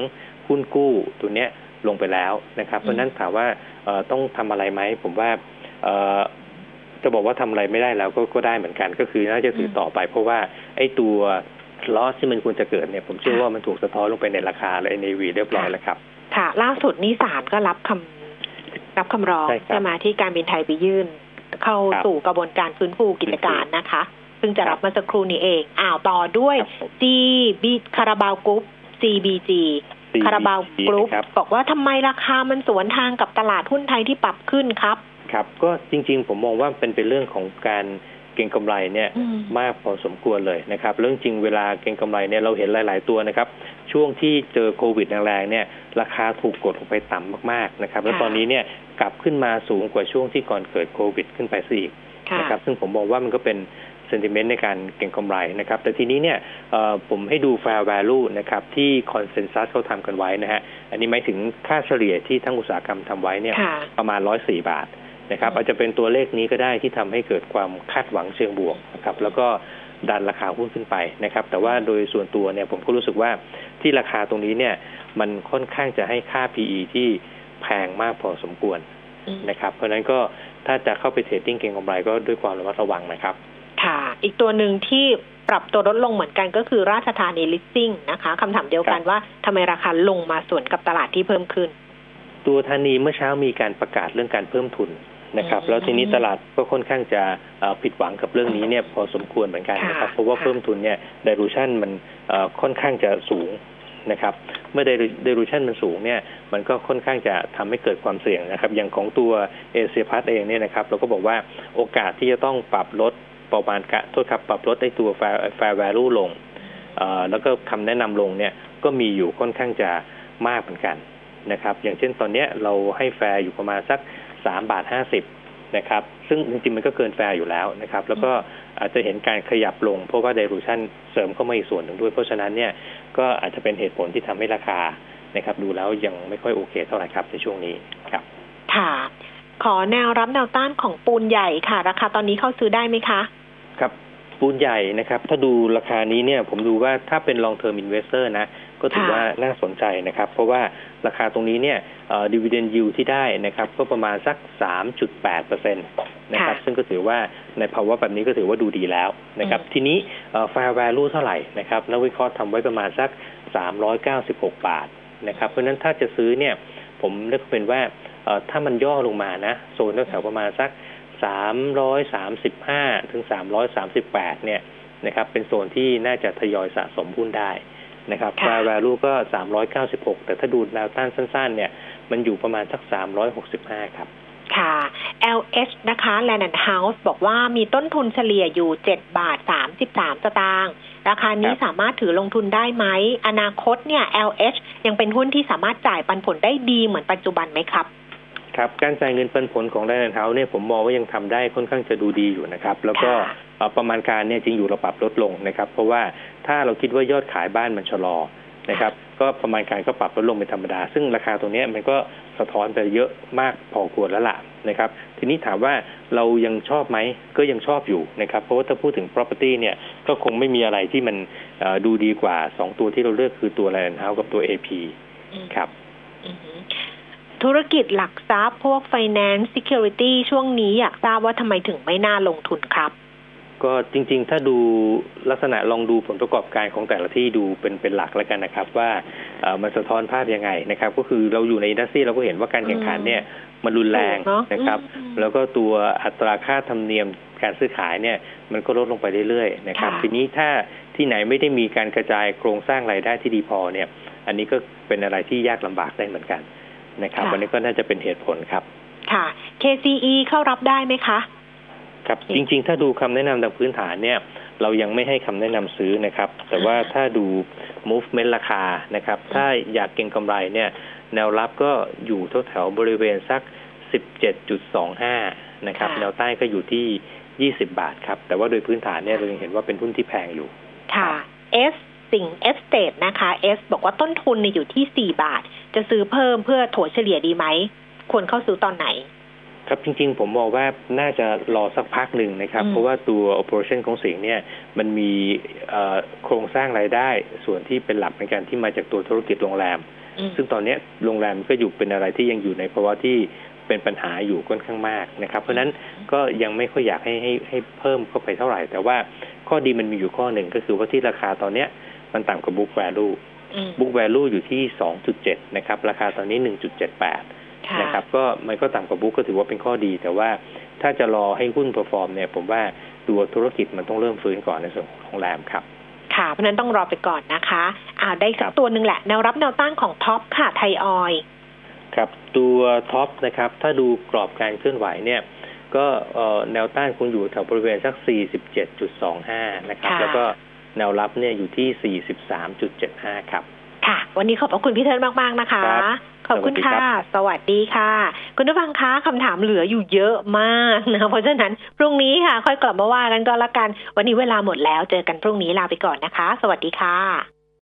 หุ้นกู้ตัวเนี้ย ลงไปแล้วนะครับเพราะฉะนั้นถามว่าต้องทำอะไรไหมผมว่าจะบอกว่าทำอะไรไม่ได้แล้วก็ก็ได้เหมือนกัน ก็คือน่าจะถือต่อไป เพราะว่าไอ้ตัวลอสที่มันควรจะเกิดเนี่ยผมเชื่อว่ามันถูกสะท้อนลงไปในราคาและ NAV เรียบร้อยแล้วครับ ค่ะ ล่าสุดนี้ศาลก็รับคำรับคำร้องใช่ไหมที่การบินไทยไปยื่น เข้าสู่กระบวนการฟื้นฟูกิจการนะคะซึ่งจะรับมาสักครู่นี้เองอ่าวต่อด้วย G B คาราบาวกรุ๊ป CBG คาราบาวกรุ๊ปบอกว่าทำไมราคามันสวนทางกับตลาดหุ้นไทยที่ปรับขึ้นครับ ครับ ก็จริง ๆ ผมมองว่าเป็นเป็นเรื่องของการเก็งกำไรเนี่ยมากพอสมควรเลยนะครับเรื่องจริงเวลาเก็งกำไรเนี่ยเราเห็นหลาย ๆ ตัวนะครับ ช่วงที่เจอโควิดแรงๆเนี่ยราคาถูกกดลงไปต่ำมากๆนะครับแล้วตอนนี้เนี่ยกลับขึ้นมาสูงกว่าช่วงที่ก่อนเกิดโควิด ขึ้นไปซะอีกนะครับซึ่งผมมองว่ามันก็เป็น เซนติเมนต์ในการเก็งกำไรนะครับ แต่ทีนี้เนี่ยผมให้ดู fair value นะครับที่คอนเซนแซสเขาทำกันไว้นะฮะ อันนี้หมายถึงค่าเฉลี่ยที่ทั้งอุตสาหกรรมทำไว้เนี่ยประมาณร้อยสี่บาทนะครับอาจจะเป็นตัวเลขนี้ก็ได้ที่ทำให้เกิดความคาดหวังเชิงบวกนะครับแล้วก็ดันราคาหุ้นขึ้นไปนะครับ แต่ว่าโดยส่วนตัวเนี่ยผมก็รู้สึกว่าที่ราคาตรงนี้เนี่ย มันค่อนข้างจะให้ค่า PE ที่แพงมากพอสมควรนะครับ เพราะฉะนั้นก็ถ้าจะเข้าไป trading เก็งกำไรก็ด้วยความระมัดระวังนะครับ ค่ะ อีกตัวหนึ่งที่ปรับตัวลดลงเหมือนกันก็คือราชธานีลิสซิ่งนะคะคำถามเดียวกันว่าทำไมราคาลงมาสวนกับตลาดที่เพิ่มขึ้น ตัวธานีเมื่อเช้ามีการประกาศเรื่องการเพิ่มทุนนะครับ แล้วทีนี้ตลาดก็ค่อนข้างจะผิดหวังกับเรื่องนี้เนี่ยพอสมควรเหมือนกันนะครับเพราะว่าเพิ่มทุนเนี่ย dilution มันค่อนข้างจะสูงนะครับ เมื่อ dilution มันสูงเนี่ยมันก็ค่อนข้างจะทำให้เกิดความเสี่ยงนะครับ อย่างของตัวเอเซียพลัสเองเนี่ยนะครับ เราก็บอกว่าโอกาสที่จะต้องปรับลด ประมาณขอโทษครับปรับลดในตัว fair fair value ลงแล้วก็คำแนะนำลงเนี่ยก็มีอยู่ค่อนข้างจะมากเหมือนกันนะครับ อย่างเช่นตอนนี้เราให้แฟร์อยู่ประมาณสักสามบาทห้าสิบนะครับ ซึ่งจริงๆมันก็เกินแฟร์อยู่แล้วนะครับ แล้วก็อาจจะเห็นการขยับลง เพราะว่า dilution เสริมเข้ามาอีกส่วนหนึ่งด้วย เพราะฉะนั้นเนี่ยก็อาจจะเป็นเหตุผลที่ทำให้ราคานะครับ ดูแล้วยังไม่ค่อยโอเคเท่าไหร่ครับในช่วงนี้ครับ ค่ะ ขอแนวรับแนวต้านของปูนใหญ่ค่ะ ราคาตอนนี้เข้าซื้อได้ไหมคะ ปูนใหญ่นะครับ ถ้าดูราคานี้เนี่ยผมดูว่าถ้าเป็น long term investor นะ ก็ถือว่าน่าสนใจนะครับ เพราะว่าราคาตรงนี้เนี่ยดีเวเดนยูที่ได้นะครับ ก็ประมาณสัก 3.8เปอร์เซ็นตนะครับ ซึ่งก็ถือว่าในภาวะแบบนี้ก็ถือว่าดูดีแล้วนะครับ ทีนี้แฟร์แวลูเท่าไหร่นะครับนักวิเคราะห์ทำไว้ประมาณสัก 396 บาทนะครับ เพราะฉะนั้นถ้าจะซื้อเนี่ยผมเลือกเป็นว่าถ้ามันย่อลงมานะโซนแถวประมาณสัก 335ถึง338เนี่ยนะครับ เป็นโซนที่น่าจะทยอยสะสมหุ้นได้นะครับค่ะ fair value ก็396แต่ถ้าดูแนวต้านสั้น ๆ เนี่ย มันอยู่ประมาณสัก365ครับค่ะ LH นะคะ Land and House บอกว่ามีต้นทุนเฉลี่ยอยู่7บาท33สตางค์ราคานี้ครับสามารถถือลงทุนได้ไหม อนาคตเนี่ย LH ยังเป็นหุ้นที่สามารถจ่ายปันผลได้ดีเหมือนปัจจุบันไหมครับ ครับการจ่ายเงินปันผลของ Land House เนี่ยผมมองว่ายังทำได้ค่อนข้างจะดูดีอยู่นะครับ แล้วก็ค่ะเอ่อประมาณการเนี่ยจริงอยู่เราปรับลดลงนะครับ เพราะว่าถ้าเราคิดว่ายอดขายบ้านมันชะลอนะครับก็ประมาณการก็ปรับลดลงเป็นธรรมดา ซึ่งราคาตรงเนี้ยมันก็สะท้อนไปเยอะมากพอควรแล้วล่ะนะครับ ทีนี้ถามว่าเรายังชอบไหมก็ยังชอบอยู่นะครับ เพราะว่าถ้าพูดถึง property เนี่ยก็คงไม่มีอะไรที่มันเอ่อดูดีกว่าสองตัวที่เราเลือกคือตัว Land House กับตัว AP ครับอือหือ ธุรกิจหลักทรัพย์พวก finance security ช่วงนี้อยากทราบว่าทำไมถึงไม่น่าลงทุนครับ ก็จริง ๆ ถ้าดูลักษณะลองดูผลประกอบการของแต่ละที่ดูเป็นเป็นหลักแล้วกันนะครับ ว่าเอ่อมันสะท้อนภาพยังไงนะครับ ก็คือเราอยู่ในอินดัสทรีเราก็เห็นว่าการแข่งขันเนี่ยมันรุนแรงเนอะนะครับอืมแล้วก็ตัวอัตราค่าธรรมเนียมการซื้อขายเนี่ยมันก็ลดลงไปเรื่อยๆนะครับค่ะทีนี้ถ้าที่ไหนไม่ได้มีการกระจายโครงสร้างรายได้ที่ดีพอเนี่ย อันนี้ก็เป็นอะไรที่ยากลำบากได้เหมือนกัน นะครับ ค่ะ วันนี้ก็น่าจะเป็นเหตุผลครับ ค่ะ KCE เข้ารับได้ไหมคะ ครับจริงๆ ถ้าดูคำแนะนำทางพื้นฐานเนี่ย เรายังไม่ให้คำแนะนำซื้อนะครับ แต่ว่าถ้าดู movement ราคานะครับ ถ้าอยากเก็งกำไรเนี่ย แนวรับก็อยู่แถวๆบริเวณสัก 17.25 นะครับ ค่ะ แนวใต้ก็อยู่ที่ 20 บาทครับ แต่ว่าโดยพื้นฐานเนี่ยเรายังเห็นว่าเป็นหุ้นที่แพงอยู่ ค่ะ S สิ่ง S State นะคะ S บอกว่าต้นทุนเนี่ยอยู่ที่4บาท จะซื้อเพิ่มเพื่อถัวเฉลี่ยดีไหม ควรเข้าซื้อตอนไหน ครับจริง ๆ ผมมองว่าน่าจะรอสักพักหนึ่งนะครับอืมเพราะว่าตัว operation ของสิงห์เนี่ย มันมีเอ่อโครงสร้างรายได้ส่วนที่เป็นหลักในการที่มาจากตัวธุรกิจโรงแรมอืมซึ่งตอนเนี้ยโรงแรมก็อยู่เป็นอะไรที่ยังอยู่ในภาวะที่เป็นปัญหาอยู่ค่อนข้างมากนะครับ เพราะฉะนั้นก็ยังไม่ค่อยอยากให้ให้ให้เพิ่มเข้าไปเท่าไหร่ แต่ว่าข้อดีมันมีอยู่ข้อหนึ่งก็คือว่าที่ราคาตอนเนี้ย มันต่ำกว่า book value อืม book value อยู่ที่2.7นะครับ ราคาตอนนี้1.78ค่ะนะครับ ก็มันก็ต่ำกว่า book ก็ถือว่าเป็นข้อดี แต่ว่าถ้าจะรอให้หุ้น perform เนี่ย ผมว่าตัวธุรกิจมันต้องเริ่มฟื้นก่อนในส่วนของโรงแรมครับค่ะ เพราะฉะนั้นต้องรอไปก่อนนะคะอ่าได้สัครักบตัวหนึ่งแหละ แนวรับแนวต้านของท็อปค่ะไทยออยล์ครับ ตัวท็อปนะครับ ถ้าดูกรอบการเคลื่อนไหวเนี่ย ก็เอ่อแนวต้านคงอยู่แถวบริเวณสัก 47.25 นะครับค่ะแล้วก็ แนวรับเนี่ยอยู่ที่ 43.75 ครับ ค่ะ วันนี้ขอบพระคุณพี่เทิร์นมาก ๆ นะคะครับขอบคุณค่ะ สวัสดีค่ะ คุณผู้ฟังคะคำถามเหลืออยู่เยอะมากนะคะเพราะฉะนั้นพรุ่งนี้ค่ะ ค่อยกลับมาว่ากันก็แล้วกัน วันนี้เวลาหมดแล้ว เจอกันพรุ่งนี้ลาไปก่อนนะคะ สวัสดีค่ะ